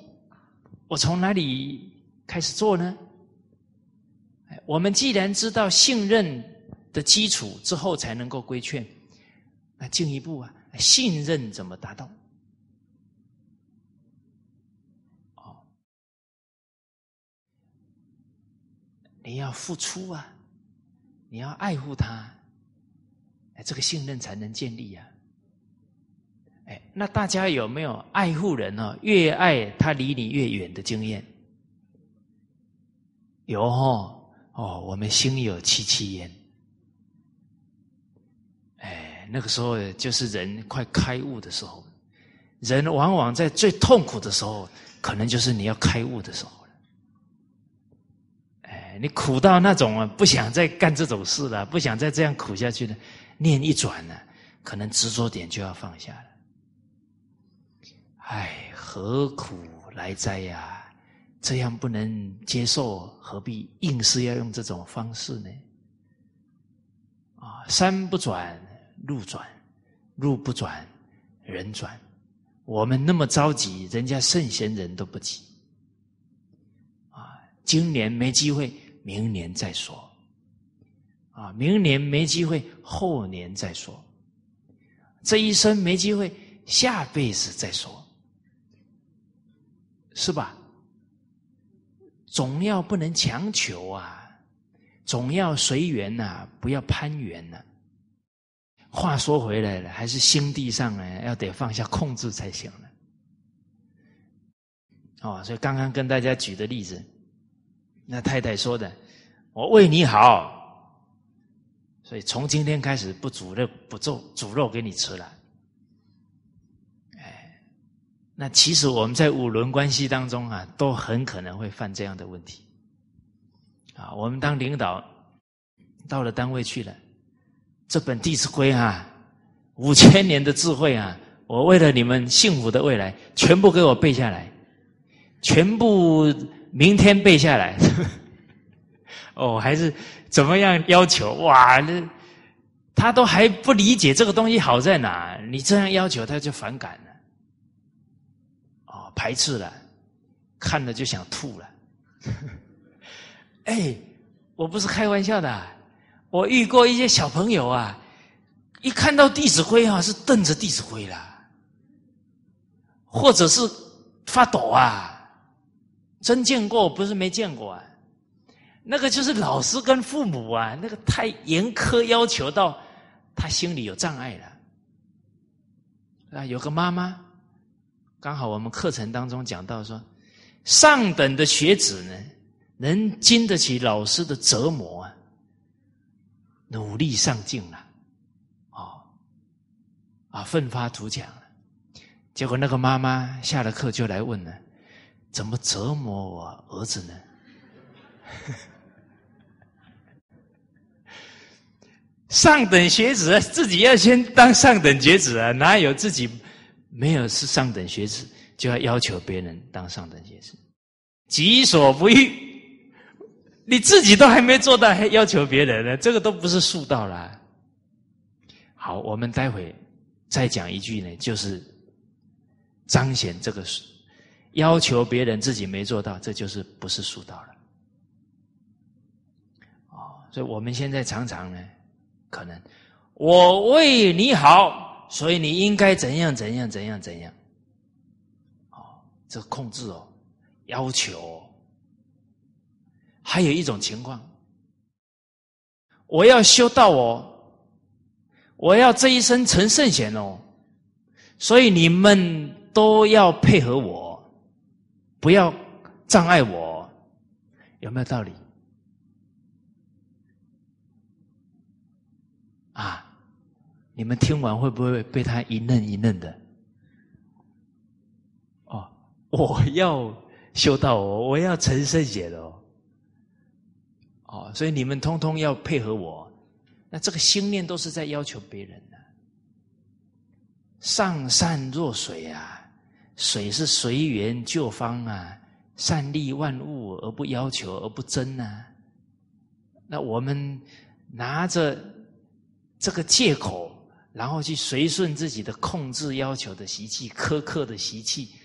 我从哪里开始做呢？我们既然知道信任的基础之后，才能够规劝，那进一步啊，信任怎么达到？你要付出啊，你要爱护他，哎，这个信任才能建立呀。哎，那大家有没有爱护人呢？越爱他离你越远的经验？有哦，哦，我们心有戚戚焉。哎，那个时候就是人快开悟的时候，人往往在最痛苦的时候，可能就是你要开悟的时候。你苦到那种啊，不想再干这种事了，不想再这样苦下去了。念一转呢，可能执着点就要放下了。唉，何苦来哉呀？这样不能接受，何必硬是要用这种方式呢？啊，山不转路转，路不转人转。我们那么着急，人家圣贤人都不急。啊，今年没机会。明年再说，啊，明年没机会，后年再说，这一生没机会，下辈子再说，是吧？总要不能强求啊，总要随缘呐，不要攀缘呐。话说回来了，还是心地上呢，要得放下控制才行了。哦，所以刚刚跟大家举的例子。那太太说的：“我为你好，所以从今天开始不煮肉不做煮肉给你吃了。”哎，那其实我们在五伦关系当中啊，都很可能会犯这样的问题。啊，我们当领导到了单位去了，这本《弟子规》啊，五千年的智慧啊，我为了你们幸福的未来，全部给我背下来，全部。明天背下来，哦，还是怎么样要求？哇，那他都还不理解这个东西好在哪？你这样要求他就反感了，哦，排斥了，看了就想吐了。哎，我不是开玩笑的，我遇过一些小朋友啊，一看到《弟子规》啊，是瞪着《弟子规》啦，或者是发抖啊。真见过，不是没见过啊。那个就是老师跟父母啊，那个太严苛要求到他心里有障碍了。啊，有个妈妈，刚好我们课程当中讲到说，上等的学子呢，能经得起老师的折磨啊，努力上进了，哦，啊，奋发图强。结果那个妈妈下了课就来问了：怎么折磨我儿子呢？上等学子自己要先当上等学子啊，哪有自己没有是上等学子就要要求别人当上等学子？己所不欲，你自己都还没做到，还要求别人呢？这个都不是术道啦。好，我们待会再讲一句呢，就是彰显这个要求别人自己没做到，这就是不是术道了。哦，所以我们现在常常呢。可能我为你好，所以你应该怎样怎样怎样怎样。哦，这控制哦，要求。还有一种情况，我要修道哦，我要这一生成圣贤哦，所以你们都要配合我，不要障碍我，有没有道理？啊！你们听完会不会被他一愣一愣的？哦，我要修道哦，我要成圣贤哦，哦，所以你们通通要配合我。那这个心念都是在要求别人的。上善若水啊，水是随缘就方啊，善利万物而不要求而不争啊。那我们拿着。这个借口，然后去随顺自己的控制要求的习气、苛刻的习气，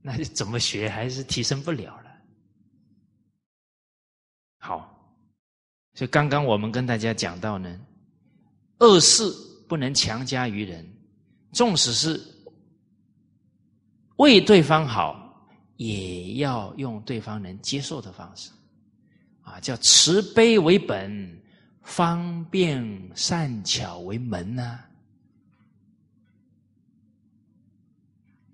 那怎么学还是提升不了了。好，所以刚刚我们跟大家讲到呢，恶事不能强加于人，纵使是为对方好，也要用对方能接受的方式，啊，叫慈悲为本。方便善巧为门呢？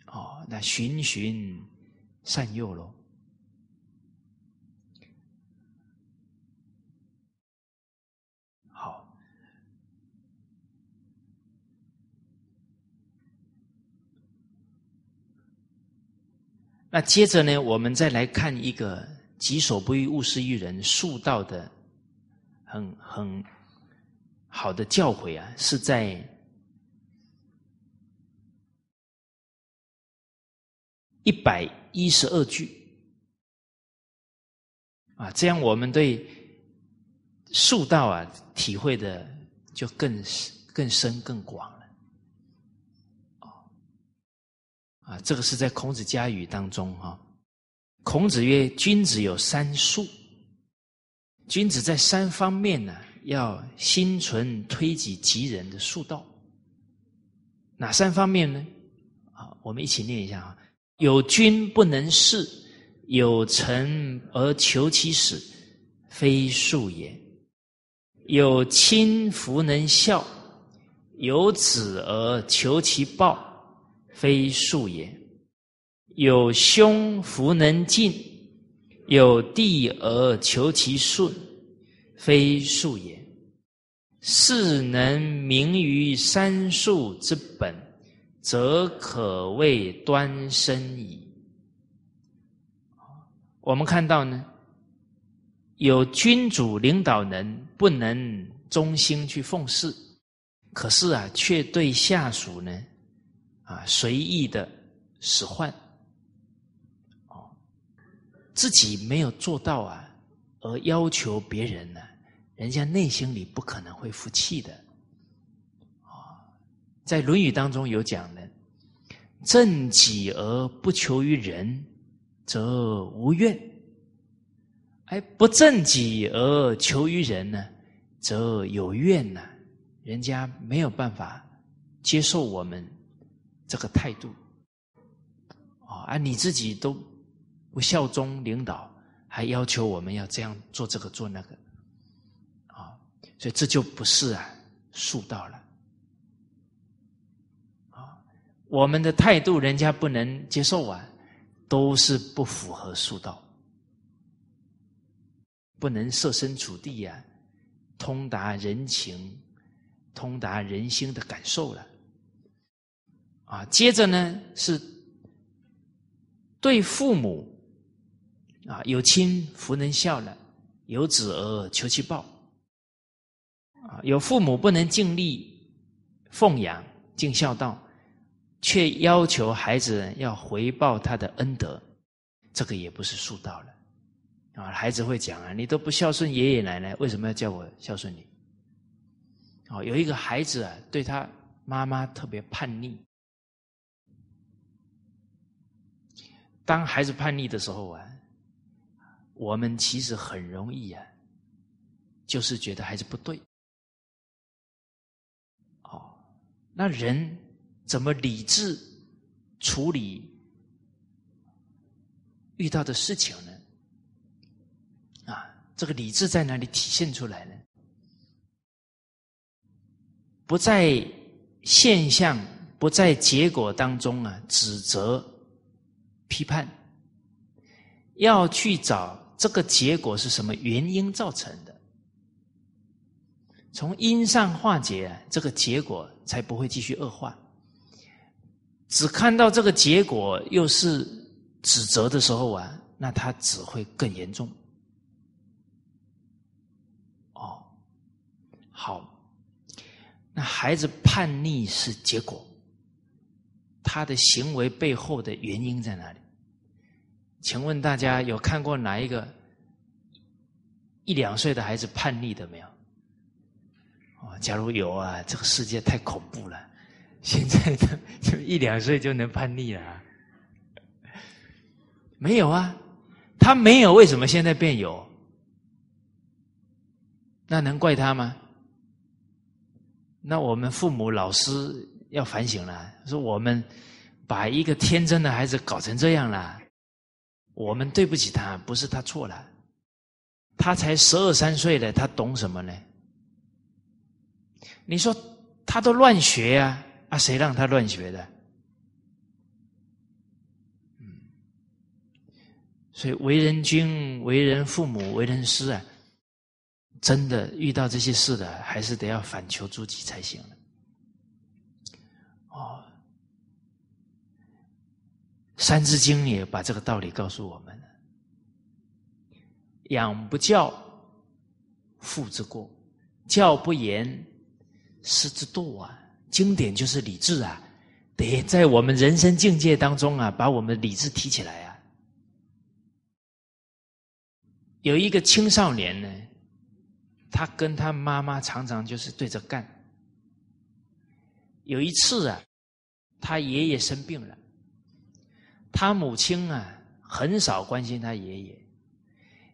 哦，那循循善诱喽。好，那接着呢，我们再来看一个“己所不欲，勿施于人”树道的。很很好的教诲啊，是在一百一十二句啊，这样我们对树道啊体会的就更更深更广了。啊，这个是在孔子家语当中哈，孔子曰：“君子有三术。”君子在三方面呢，要心存推己及人的术道。哪三方面呢？啊，我们一起念一下啊：有君不能事，有臣而求其死，非术也；有亲弗能孝，有子而求其报，非树也；有兄弗能敬。有地而求其顺，非树也。是能明于三术之本，则可谓端身矣。我们看到呢，有君主领导人不能忠心去奉事，可是啊，却对下属呢，啊随意的使唤。哦自己没有做到啊，而要求别人呢，人家内心里不可能会服气的。啊，在《论语》当中有讲的：“正己而不求于人，则无怨；哎，不正己而求于人呢，则有怨呐。人家没有办法接受我们这个态度。啊，啊你自己都。”不效忠领导，还要求我们要这样做这个做那个，啊，所以这就不是啊，术道了，啊，我们的态度人家不能接受啊，都是不符合术道，不能设身处地呀，通达人情，通达人心的感受了。啊，接着呢是对父母啊，有亲弗能孝了，有子而求其报。啊，有父母不能尽力奉养尽孝道，却要求孩子要回报他的恩德，这个也不是树道了。啊，孩子会讲啊，你都不孝顺爷爷奶奶，为什么要叫我孝顺你？哦，有一个孩子啊，对他妈妈特别叛逆。当孩子叛逆的时候啊，我们其实很容易啊，就是觉得孩子不对。哦那人怎么理智处理遇到的事情呢？啊，这个理智在哪里体现出来呢？不在现象，不在结果当中啊，指责、批判，要去找这个结果是什么原因造成的。从因上化解，这个结果才不会继续恶化。只看到这个结果又是指责的时候啊，那他只会更严重。哦，好，那孩子叛逆是结果，他的行为背后的原因在哪里？请问大家有看过哪一个一两岁的孩子叛逆的没有？哦，假如有啊，这个世界太恐怖了。现在的就一两岁就能叛逆了，没有啊？他没有，为什么现在变有？那能怪他吗？那我们父母、老师要反省了，说我们把一个天真的孩子搞成这样了，我们对不起他，不是他错了。他才十二三岁了，他懂什么呢？你说他都乱学啊？啊，谁让他乱学的？嗯，所以为人君、为人父母、为人师啊，真的遇到这些事的，还是得要反求诸己才行。哦，《三字经》也把这个道理告诉我们了：养不教，父之过；教不严。师之惰啊，经典就是理智啊，得在我们人生境界当中啊，把我们理智提起来啊。有一个青少年呢，他跟他妈妈常常就是对着干。有一次啊，他爷爷生病了，他母亲啊很少关心他爷爷，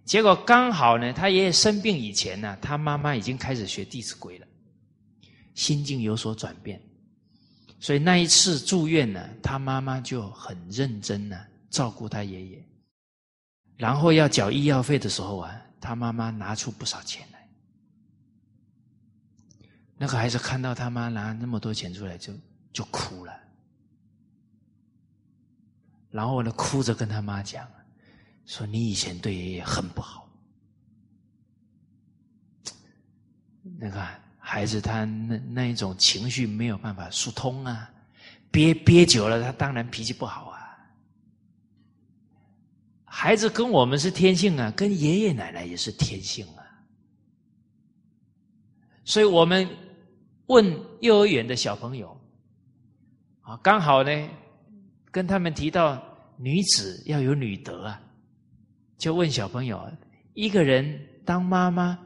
结果刚好呢，他爷爷生病以前呢，他妈妈已经开始学《弟子规》了。心境有所转变，所以那一次住院呢，他妈妈就很认真呢照顾他爷爷，然后要缴医药费的时候啊，他妈妈拿出不少钱来。那个孩子看到他妈拿那么多钱出来，就就哭了，然后呢，哭着跟他妈讲，说你以前对爷爷很不好，那个。孩子他那那一种情绪没有办法疏通啊，憋憋久了，他当然脾气不好啊。孩子跟我们是天性啊，跟爷爷奶奶也是天性啊。所以我们问幼儿园的小朋友，啊，刚好呢，跟他们提到女子要有女德啊，就问小朋友，一个人当妈妈。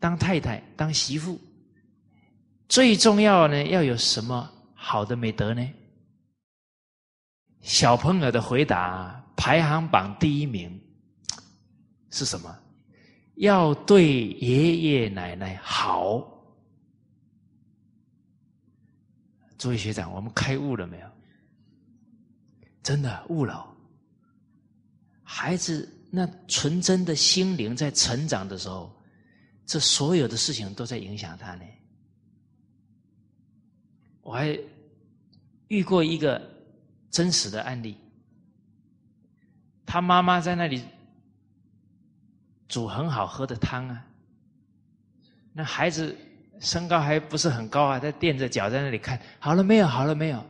当太太、当媳妇，最重要呢，要有什么好的美德呢？小朋友的回答排行榜第一名是什么？要对爷爷奶奶好。诸位学长，我们开悟了没有？真的悟了。孩子那纯真的心灵在成长的时候。这所有的事情都在影响他呢。我还遇过一个真实的案例，他妈妈在那里煮很好喝的汤啊，那孩子身高还不是很高啊，他垫着脚在那里看好了没有，好了没有。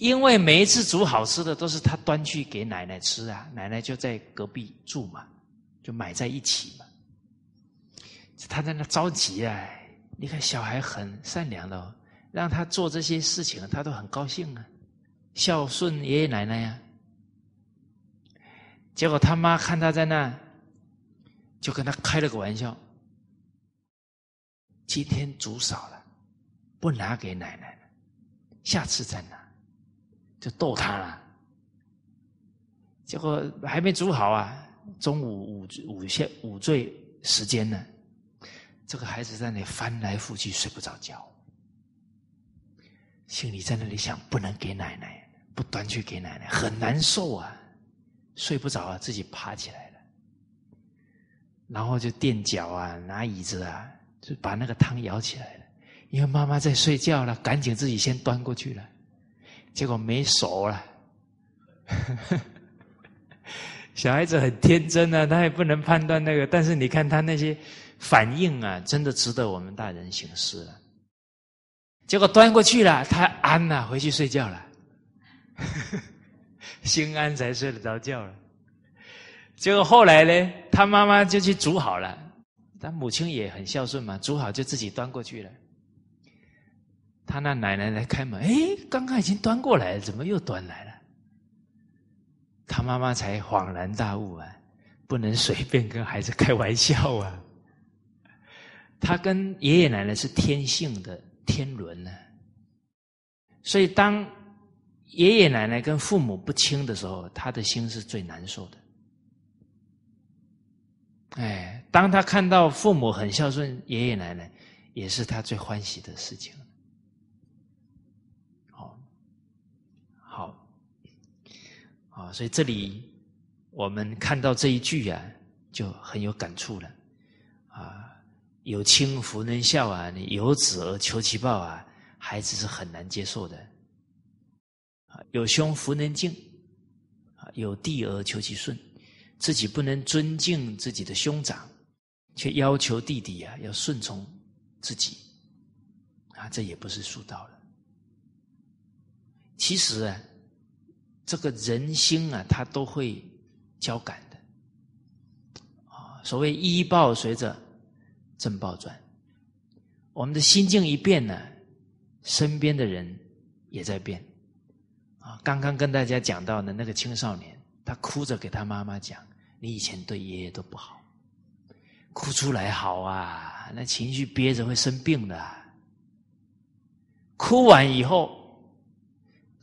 因为每一次煮好吃的都是他端去给奶奶吃啊，奶奶就在隔壁住嘛，就买在一起嘛。他在那着急啊，你看小孩很善良的，哦，让他做这些事情，他都很高兴啊，孝顺爷爷奶奶呀。结果他妈看他在那，就跟他开了个玩笑：今天煮少了，不拿给奶奶了，下次再拿。就逗他了，结果还没煮好啊！中午午午下午睡时间呢，这个孩子在那里翻来覆去睡不着觉，心里在那里想：不能给奶奶，不端去给奶奶，很难受啊！睡不着啊，自己爬起来了，然后就垫脚啊，拿椅子啊，就把那个汤舀起来了。因为妈妈在睡觉了，赶紧自己先端过去了。结果没熟了，小孩子很天真啊，他也不能判断那个。但是你看他那些反应啊，真的值得我们大人省思了。结果端过去了，他安了，回去睡觉了，心安才睡得着觉了。结果后来呢，他妈妈就去煮好了，他母亲也很孝顺嘛，煮好就自己端过去了。他那奶奶来开门，哎，刚刚已经端过来了，怎么又端来了？他妈妈才恍然大悟啊，不能随便跟孩子开玩笑啊。他跟爷爷奶奶是天性的天伦呢，所以当爷爷奶奶跟父母不亲的时候，他的心是最难受的。哎，当他看到父母很孝顺爷爷奶奶，也是他最欢喜的事情。啊，所以这里我们看到这一句啊，就很有感触了。啊，有亲弗能孝啊，有子而求其报啊，孩子是很难接受的。啊，有兄弗能敬啊，有弟而求其顺，自己不能尊敬自己的兄长，却要求弟弟啊要顺从自己，啊，这也不是术道了。其实啊。这个人心啊，他都会交感的啊。所谓医报随着正报转，我们的心境一变呢，身边的人也在变啊。刚刚跟大家讲到的那个青少年，他哭着给他妈妈讲：“你以前对爷爷都不好，哭出来好啊，那情绪憋着会生病的。”哭完以后。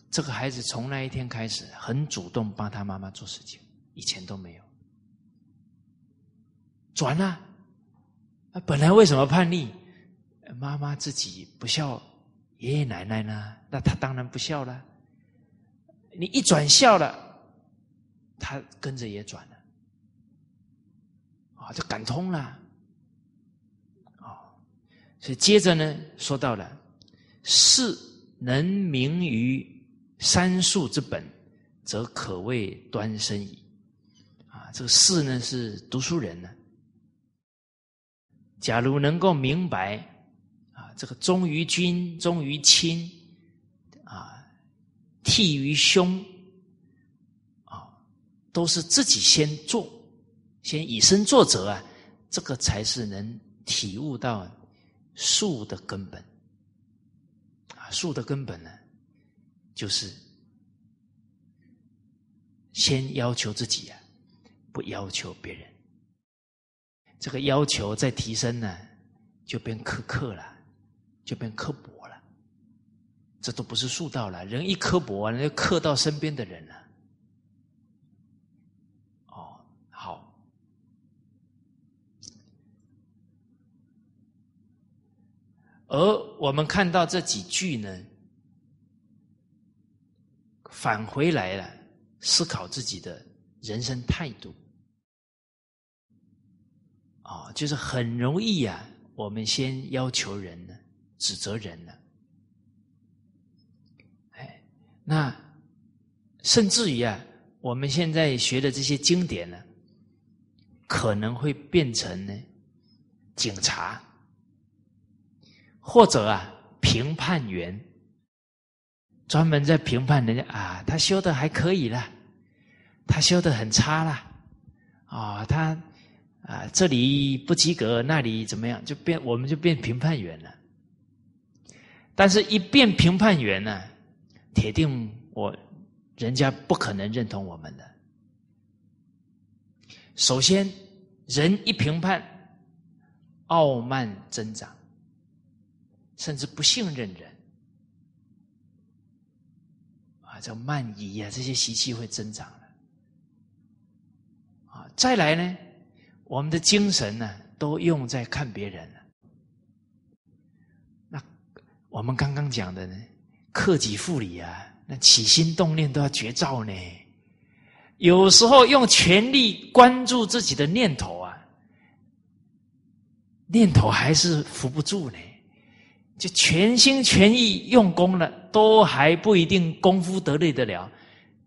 这个孩子从那一天开始很主动帮他妈妈做事情，以前都没有。转了，本来为什么叛逆？妈妈自己不孝爷爷奶奶呢？那他当然不孝了。你一转孝了，他跟着也转了，啊，就感通了。啊，所以接着呢，说到了是能明于。三术之本，则可谓端身矣。啊，这个士呢是读书人呢。假如能够明白啊，这个忠于君、忠于亲，啊，悌于兄，啊，都是自己先做，先以身作则啊，这个才是能体悟到术的根本。啊，术的根本呢？就是先要求自己啊，不要求别人。这个要求再提升呢，就变苛刻了，就变刻薄了。这都不是术道了。人一刻薄，那就刻到身边的人了。哦，好。而我们看到这几句呢？返回来了，思考自己的人生态度，啊，就是很容易呀。我们先要求人呢，指责人呢，哎那甚至于啊，我们现在学的这些经典呢，可能会变成呢警察，或者啊评判员，专门在评判人家啊，他修的还可以了，他修的很差了，啊，他啊这里不及格，那里怎么样，就变我们就变评判员了。但是，一变评判员呢，铁定我人家不可能认同我们的。首先，人一评判，傲慢增长，甚至不信任人，叫，慢疑啊，这些习气会增长了。啊，再来呢，我们的精神呢，都用在看别人了。那。我们刚刚讲的呢，克己复礼啊，那起心动念都要绝照呢。有时候用全力关注自己的念头啊，念头还是扶不住呢。就全心全意用功了，都还不一定功夫得力得了。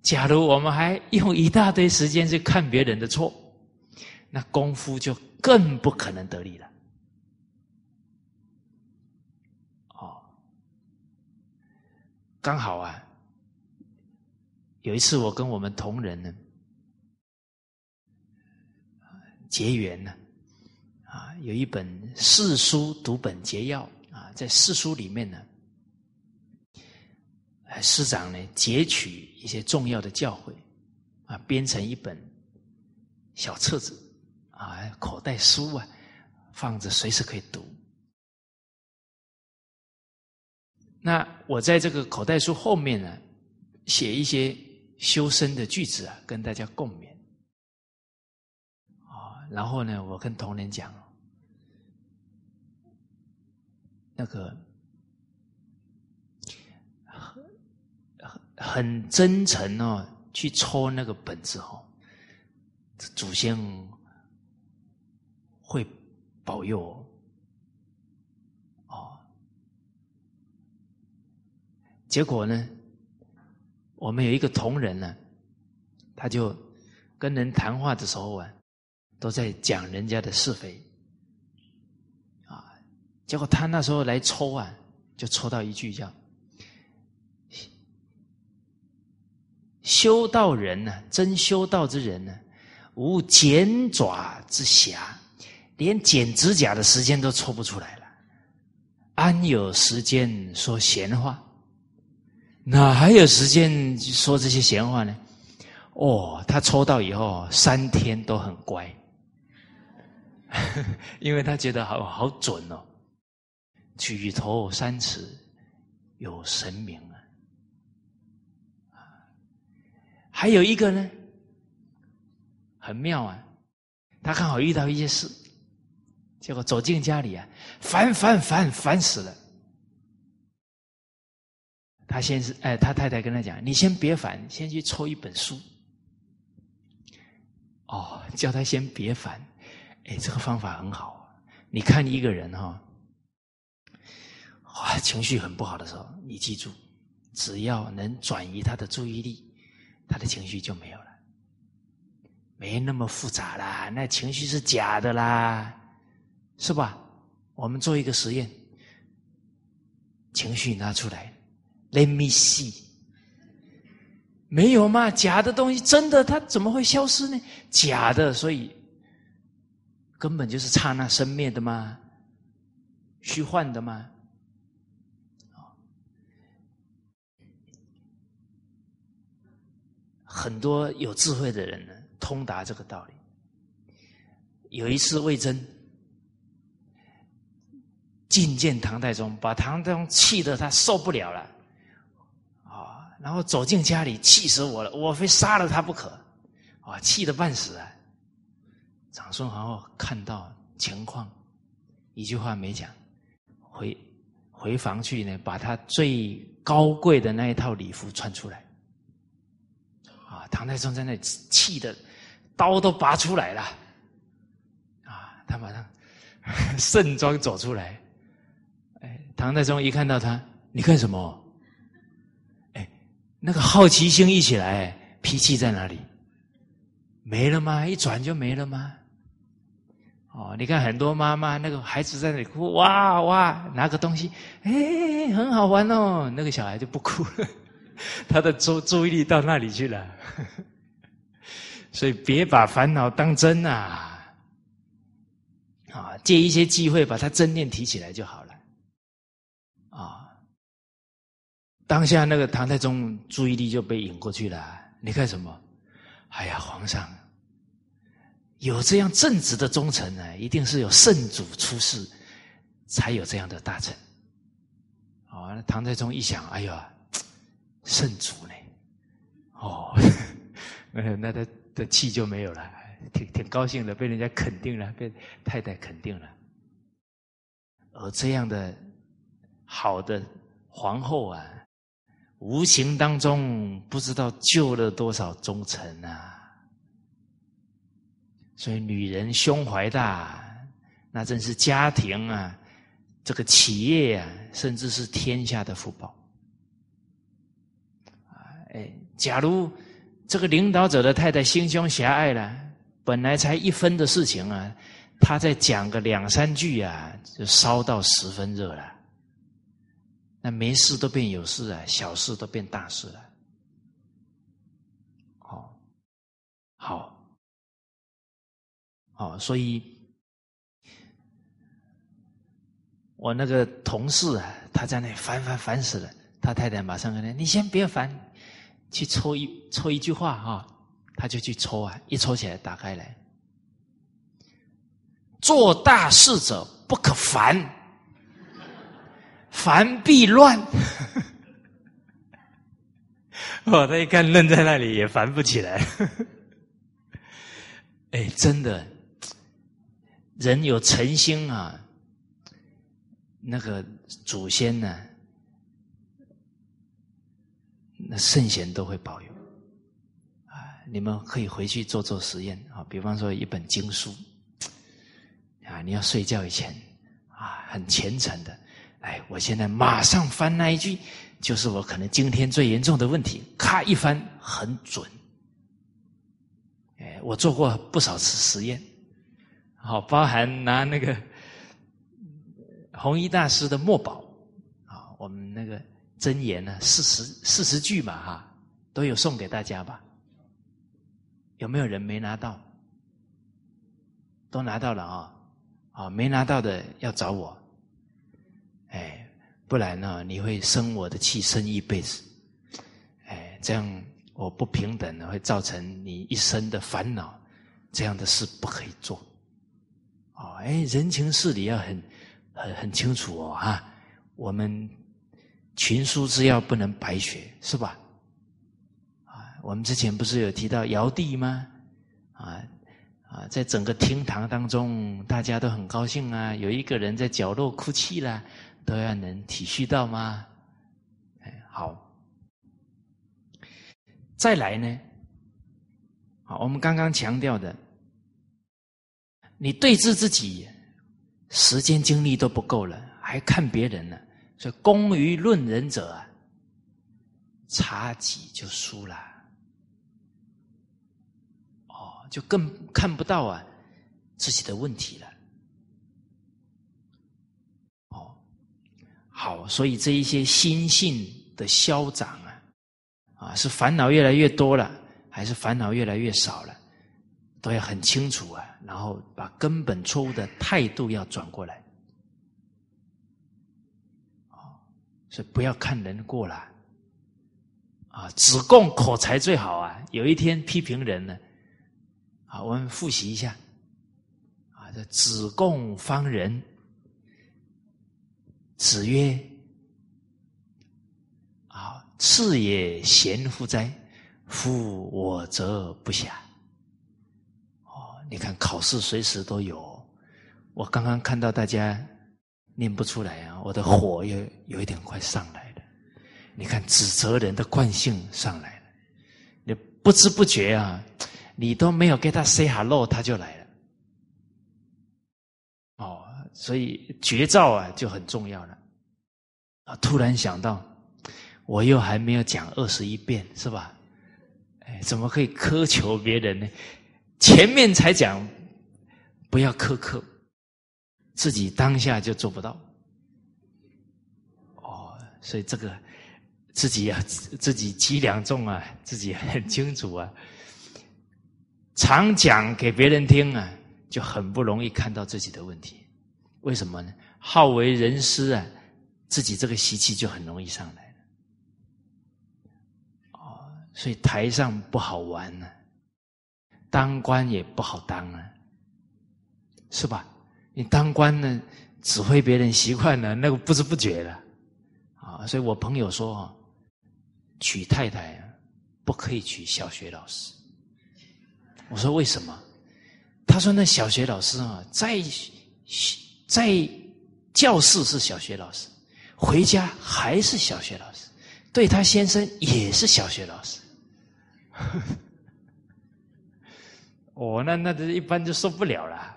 假如我们还用一大堆时间去看别人的错，那功夫就更不可能得力了。哦刚好啊，有一次我跟我们同仁呢结缘呢，啊，有一本四书读本结要，在四书里面呢，师长呢截取一些重要的教诲啊，编成一本小册子啊，口袋书啊，放着随时可以读。那我在这个口袋书后面呢，写一些修身的句子啊，跟大家共勉。啊，然后呢，我跟同仁讲，那个很很真诚哦，去抽那个本子哦，祖先会保佑哦。结果呢，我们有一个同仁呢，他就跟人谈话的时候啊，都在讲人家的是非，结果他那时候来抽啊，就抽到一句叫“修道人呢，真修道之人呢，无剪爪之暇，连剪指甲的时间都抽不出来了，安有时间说闲话？”哪还有时间说这些闲话呢？哦，他抽到以后三天都很乖，因为他觉得好好准哦。举头三尺有神明啊！还有一个呢，很妙啊，他刚好遇到一些事，结果走进家里啊，烦烦烦烦死了。他先是哎，他太太跟他讲：“你先别烦，先去抽一本书。”哦，叫他先别烦。哎，这个方法很好。你看一个人哈，哇，情绪很不好的时候，你记住，只要能转移他的注意力，他的情绪就没有了，没那么复杂啦。那情绪是假的啦，是吧？我们做一个实验，情绪拿出来。Let me see，没有嘛？假的东西，真的它怎么会消失呢？假的，所以根本就是刹那生灭的嘛，虚幻的嘛。很多有智慧的人呢，通达这个道理。有一次，魏征觐见唐太宗，把唐太宗气得他受不了了啊。然后走进家里，气死我了！我非杀了他不可！啊，气得半死啊！长孙皇后看到情况，一句话没讲，回回房去呢，把他最高贵的那一套礼服穿出来。唐太宗在那里气的刀都拔出来了。啊，他马上盛装走出来。哎，唐太宗一看到他，你干什么？哎那个好奇心一起来，脾气在哪里？没了吗？一转就没了吗？哦，你看很多妈妈，那个孩子在那里哭，哇哇，拿个东西，哎，很好玩哦，那个小孩就不哭了，他的注注意力到那里去了。所以别把烦恼当真啊！啊，借一些机会把他真念提起来就好了。啊，当下那个唐太宗注意力就被引过去了。你看什么？哎呀，皇上，有这样正直的忠臣呢，一定是有圣主出世，才有这样的大臣。哦，唐太宗一想，哎呀，圣主呢？哦，那他。的气就没有了，挺挺高兴的，被人家肯定了，被太太肯定了。而这样的好的皇后啊，无形当中不知道救了多少忠臣啊！所以女人胸怀大，那真是家庭啊，这个企业啊，甚至是天下的福报！哎，假如。这个领导者的太太心胸狭隘了，本来才一分的事情啊，他再讲个两三句啊，就烧到十分热了。那没事都变有事啊，小事都变大事了。好，好，好，所以，我那个同事啊，他在那烦烦烦死了，他太太马上跟他：“你先别烦。”去抽一抽一句话哈，他就去抽啊，一抽起来打开来，做大事者不可烦，烦必乱。哦，他一看愣在那里也烦不起来。哎，真的，人有诚心啊，那个祖先呢？那圣贤都会保佑啊！你们可以回去做做实验啊，比方说一本经书啊，你要睡觉以前啊，很虔诚的，哎，我现在马上翻那一句，就是我可能今天最严重的问题，咔一翻很准。哎，我做过不少次实验，好，包含拿那个弘一大师的墨宝啊，我们那个。真言呢？四十四十句嘛，哈，都有送给大家吧？有没有人没拿到？都拿到了啊！啊，没拿到的要找我，哎，不然呢，你会生我的气，生一辈子，哎，这样我不平等的会造成你一生的烦恼，这样的事不可以做。哦，哎，人情事理要很很很清楚哦，哈，我们。群书之要不能白学，是吧？啊，我们之前不是有提到尧帝吗？啊啊，在整个厅堂当中，大家都很高兴啊，有一个人在角落哭泣了，都要能体恤到吗？哎，好，再来呢？好，我们刚刚强调的，你对峙自己，时间精力都不够了，还看别人呢？所以，功于论人者啊，差己就输了。哦，就更看不到啊自己的问题了。哦，好，所以这一些心性的消长啊，啊，是烦恼越来越多了，还是烦恼越来越少了，都要很清楚啊，然后把根本错误的态度要转过来。所以不要看人过了，啊，只供口才最好啊！有一天批评人呢，啊，我们复习一下，啊，这子贡方人，子曰：“啊，次也贤乎哉？夫我则不暇。”哦，你看考试随时都有，我刚刚看到大家。念不出来啊！我的火又有一点快上来了。你看指责人的惯性上来了，你不知不觉啊，你都没有给他 say hello，他就来了。哦，所以绝招啊就很重要了。啊，突然想到，我又还没有讲二十一遍，是吧？哎，怎么可以苛求别人呢？前面才讲不要苛刻，自己当下就做不到。哦，所以这个自己要自己几两重啊，自己很清楚啊。常讲给别人听啊，就很不容易看到自己的问题。为什么呢？好为人师啊，自己这个习气就很容易上来了。哦。所以台上不好玩呢，当官也不好当啊，是吧？你当官呢，指挥别人习惯了，那个不知不觉的啊。所以我朋友说，娶太太啊，不可以娶小学老师。我说为什么？他说那小学老师啊，在在教室是小学老师，回家还是小学老师，对他先生也是小学老师。哦，那那这一般就受不了了。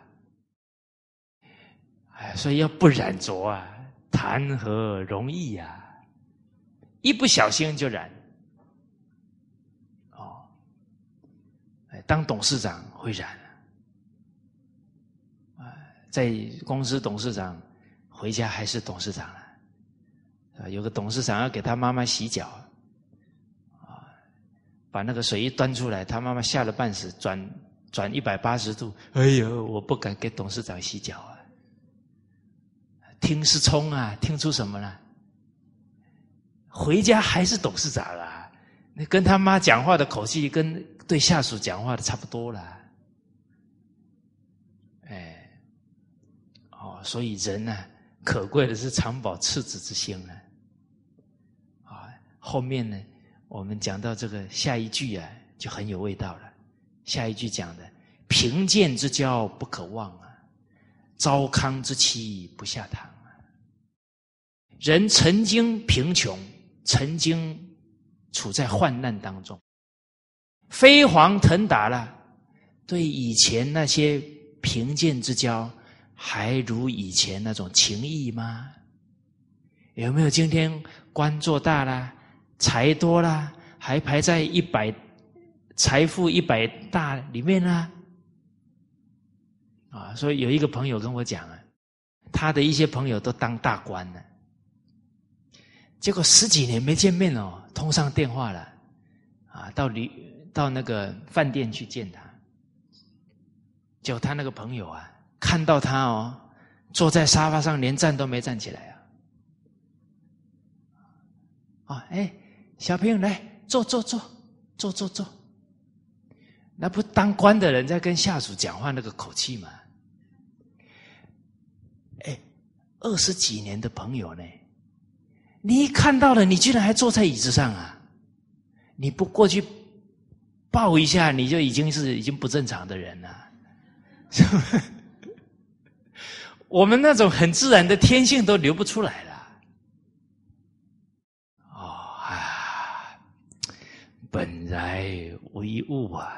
所以要不染浊啊，谈何容易呀？一不小心就染。哦，哎，当董事长会染。啊，在公司董事长回家还是董事长了。啊，有个董事长要给他妈妈洗脚。啊把那个水一端出来，他妈妈吓了半死，转转一百八十度。哎呦，我不敢给董事长洗脚啊！听是聪啊，听出什么了？回家还是董事长啊？那跟他妈讲话的口气，跟对下属讲话的差不多了。哎，哦，所以人呢，可贵的是常保赤子之心呢。啊，后面呢？我们讲到这个下一句啊，就很有味道了。下一句讲的“贫贱之交不可忘啊，糟糠之妻不下堂。”人曾经贫穷，曾经处在患难当中，飞黄腾达了，对以前那些贫贱之交，还如以前那种情谊吗？有没有今天官做大了？财多了，还排在一百财富一百大里面呢。啊，所以有一个朋友跟我讲啊，他的一些朋友都当大官了，结果十几年没见面哦，通上电话了，啊，到旅到那个饭店去见他，就他那个朋友啊，看到他哦，坐在沙发上连站都没站起来啊，啊，哎。小朋友，来坐坐坐坐坐坐。那不当官的人在跟下属讲话那个口气吗？哎，二十几年的朋友呢？你一看到了，你居然还坐在椅子上啊？你不过去抱一下，你就已经是已经不正常的人了。我们那种很自然的天性都流不出来了。哦啊本来无一物啊，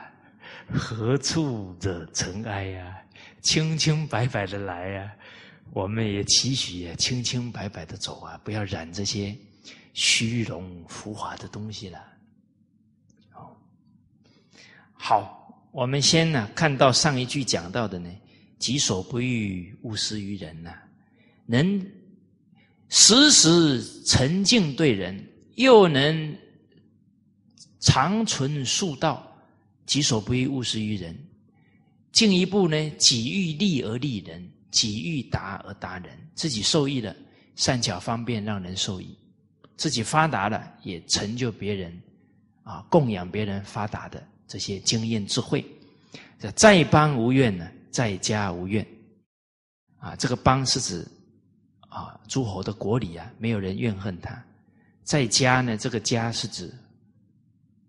何处惹尘埃呀？清清白白的来呀，我们也期许清清白白的走啊，不要染这些虚荣浮华的东西了。好，好，我们先呢看到上一句讲到的呢，己所不欲，勿施于人呐，能时时沉静对人，又能。长存数道，己所不欲，勿施于人。进一步呢，己欲利而利人，己欲达而达人。自己受益了，善巧方便让人受益；自己发达了，也成就别人，啊，供养别人发达的这些经验智慧。这在邦无怨呢，在家无怨。啊，这个邦是指啊诸侯的国里啊，没有人怨恨他。在家呢，这个家是指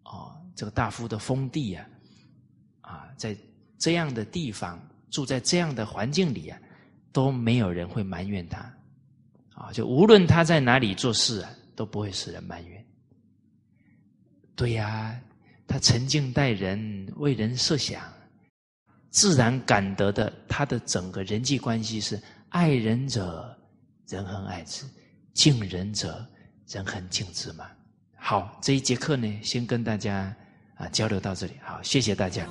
啊。这个大夫的封地啊，啊，在这样的地方住在这样的环境里啊，都没有人会埋怨他，啊，就无论他在哪里做事啊，都不会使人埋怨。对呀，他沉静待人，为人设想，自然感得的，他的整个人际关系是爱人者人恒爱之，敬人者人恒敬之嘛。好，这一节课呢，先跟大家啊交流到这里。好，谢谢大家。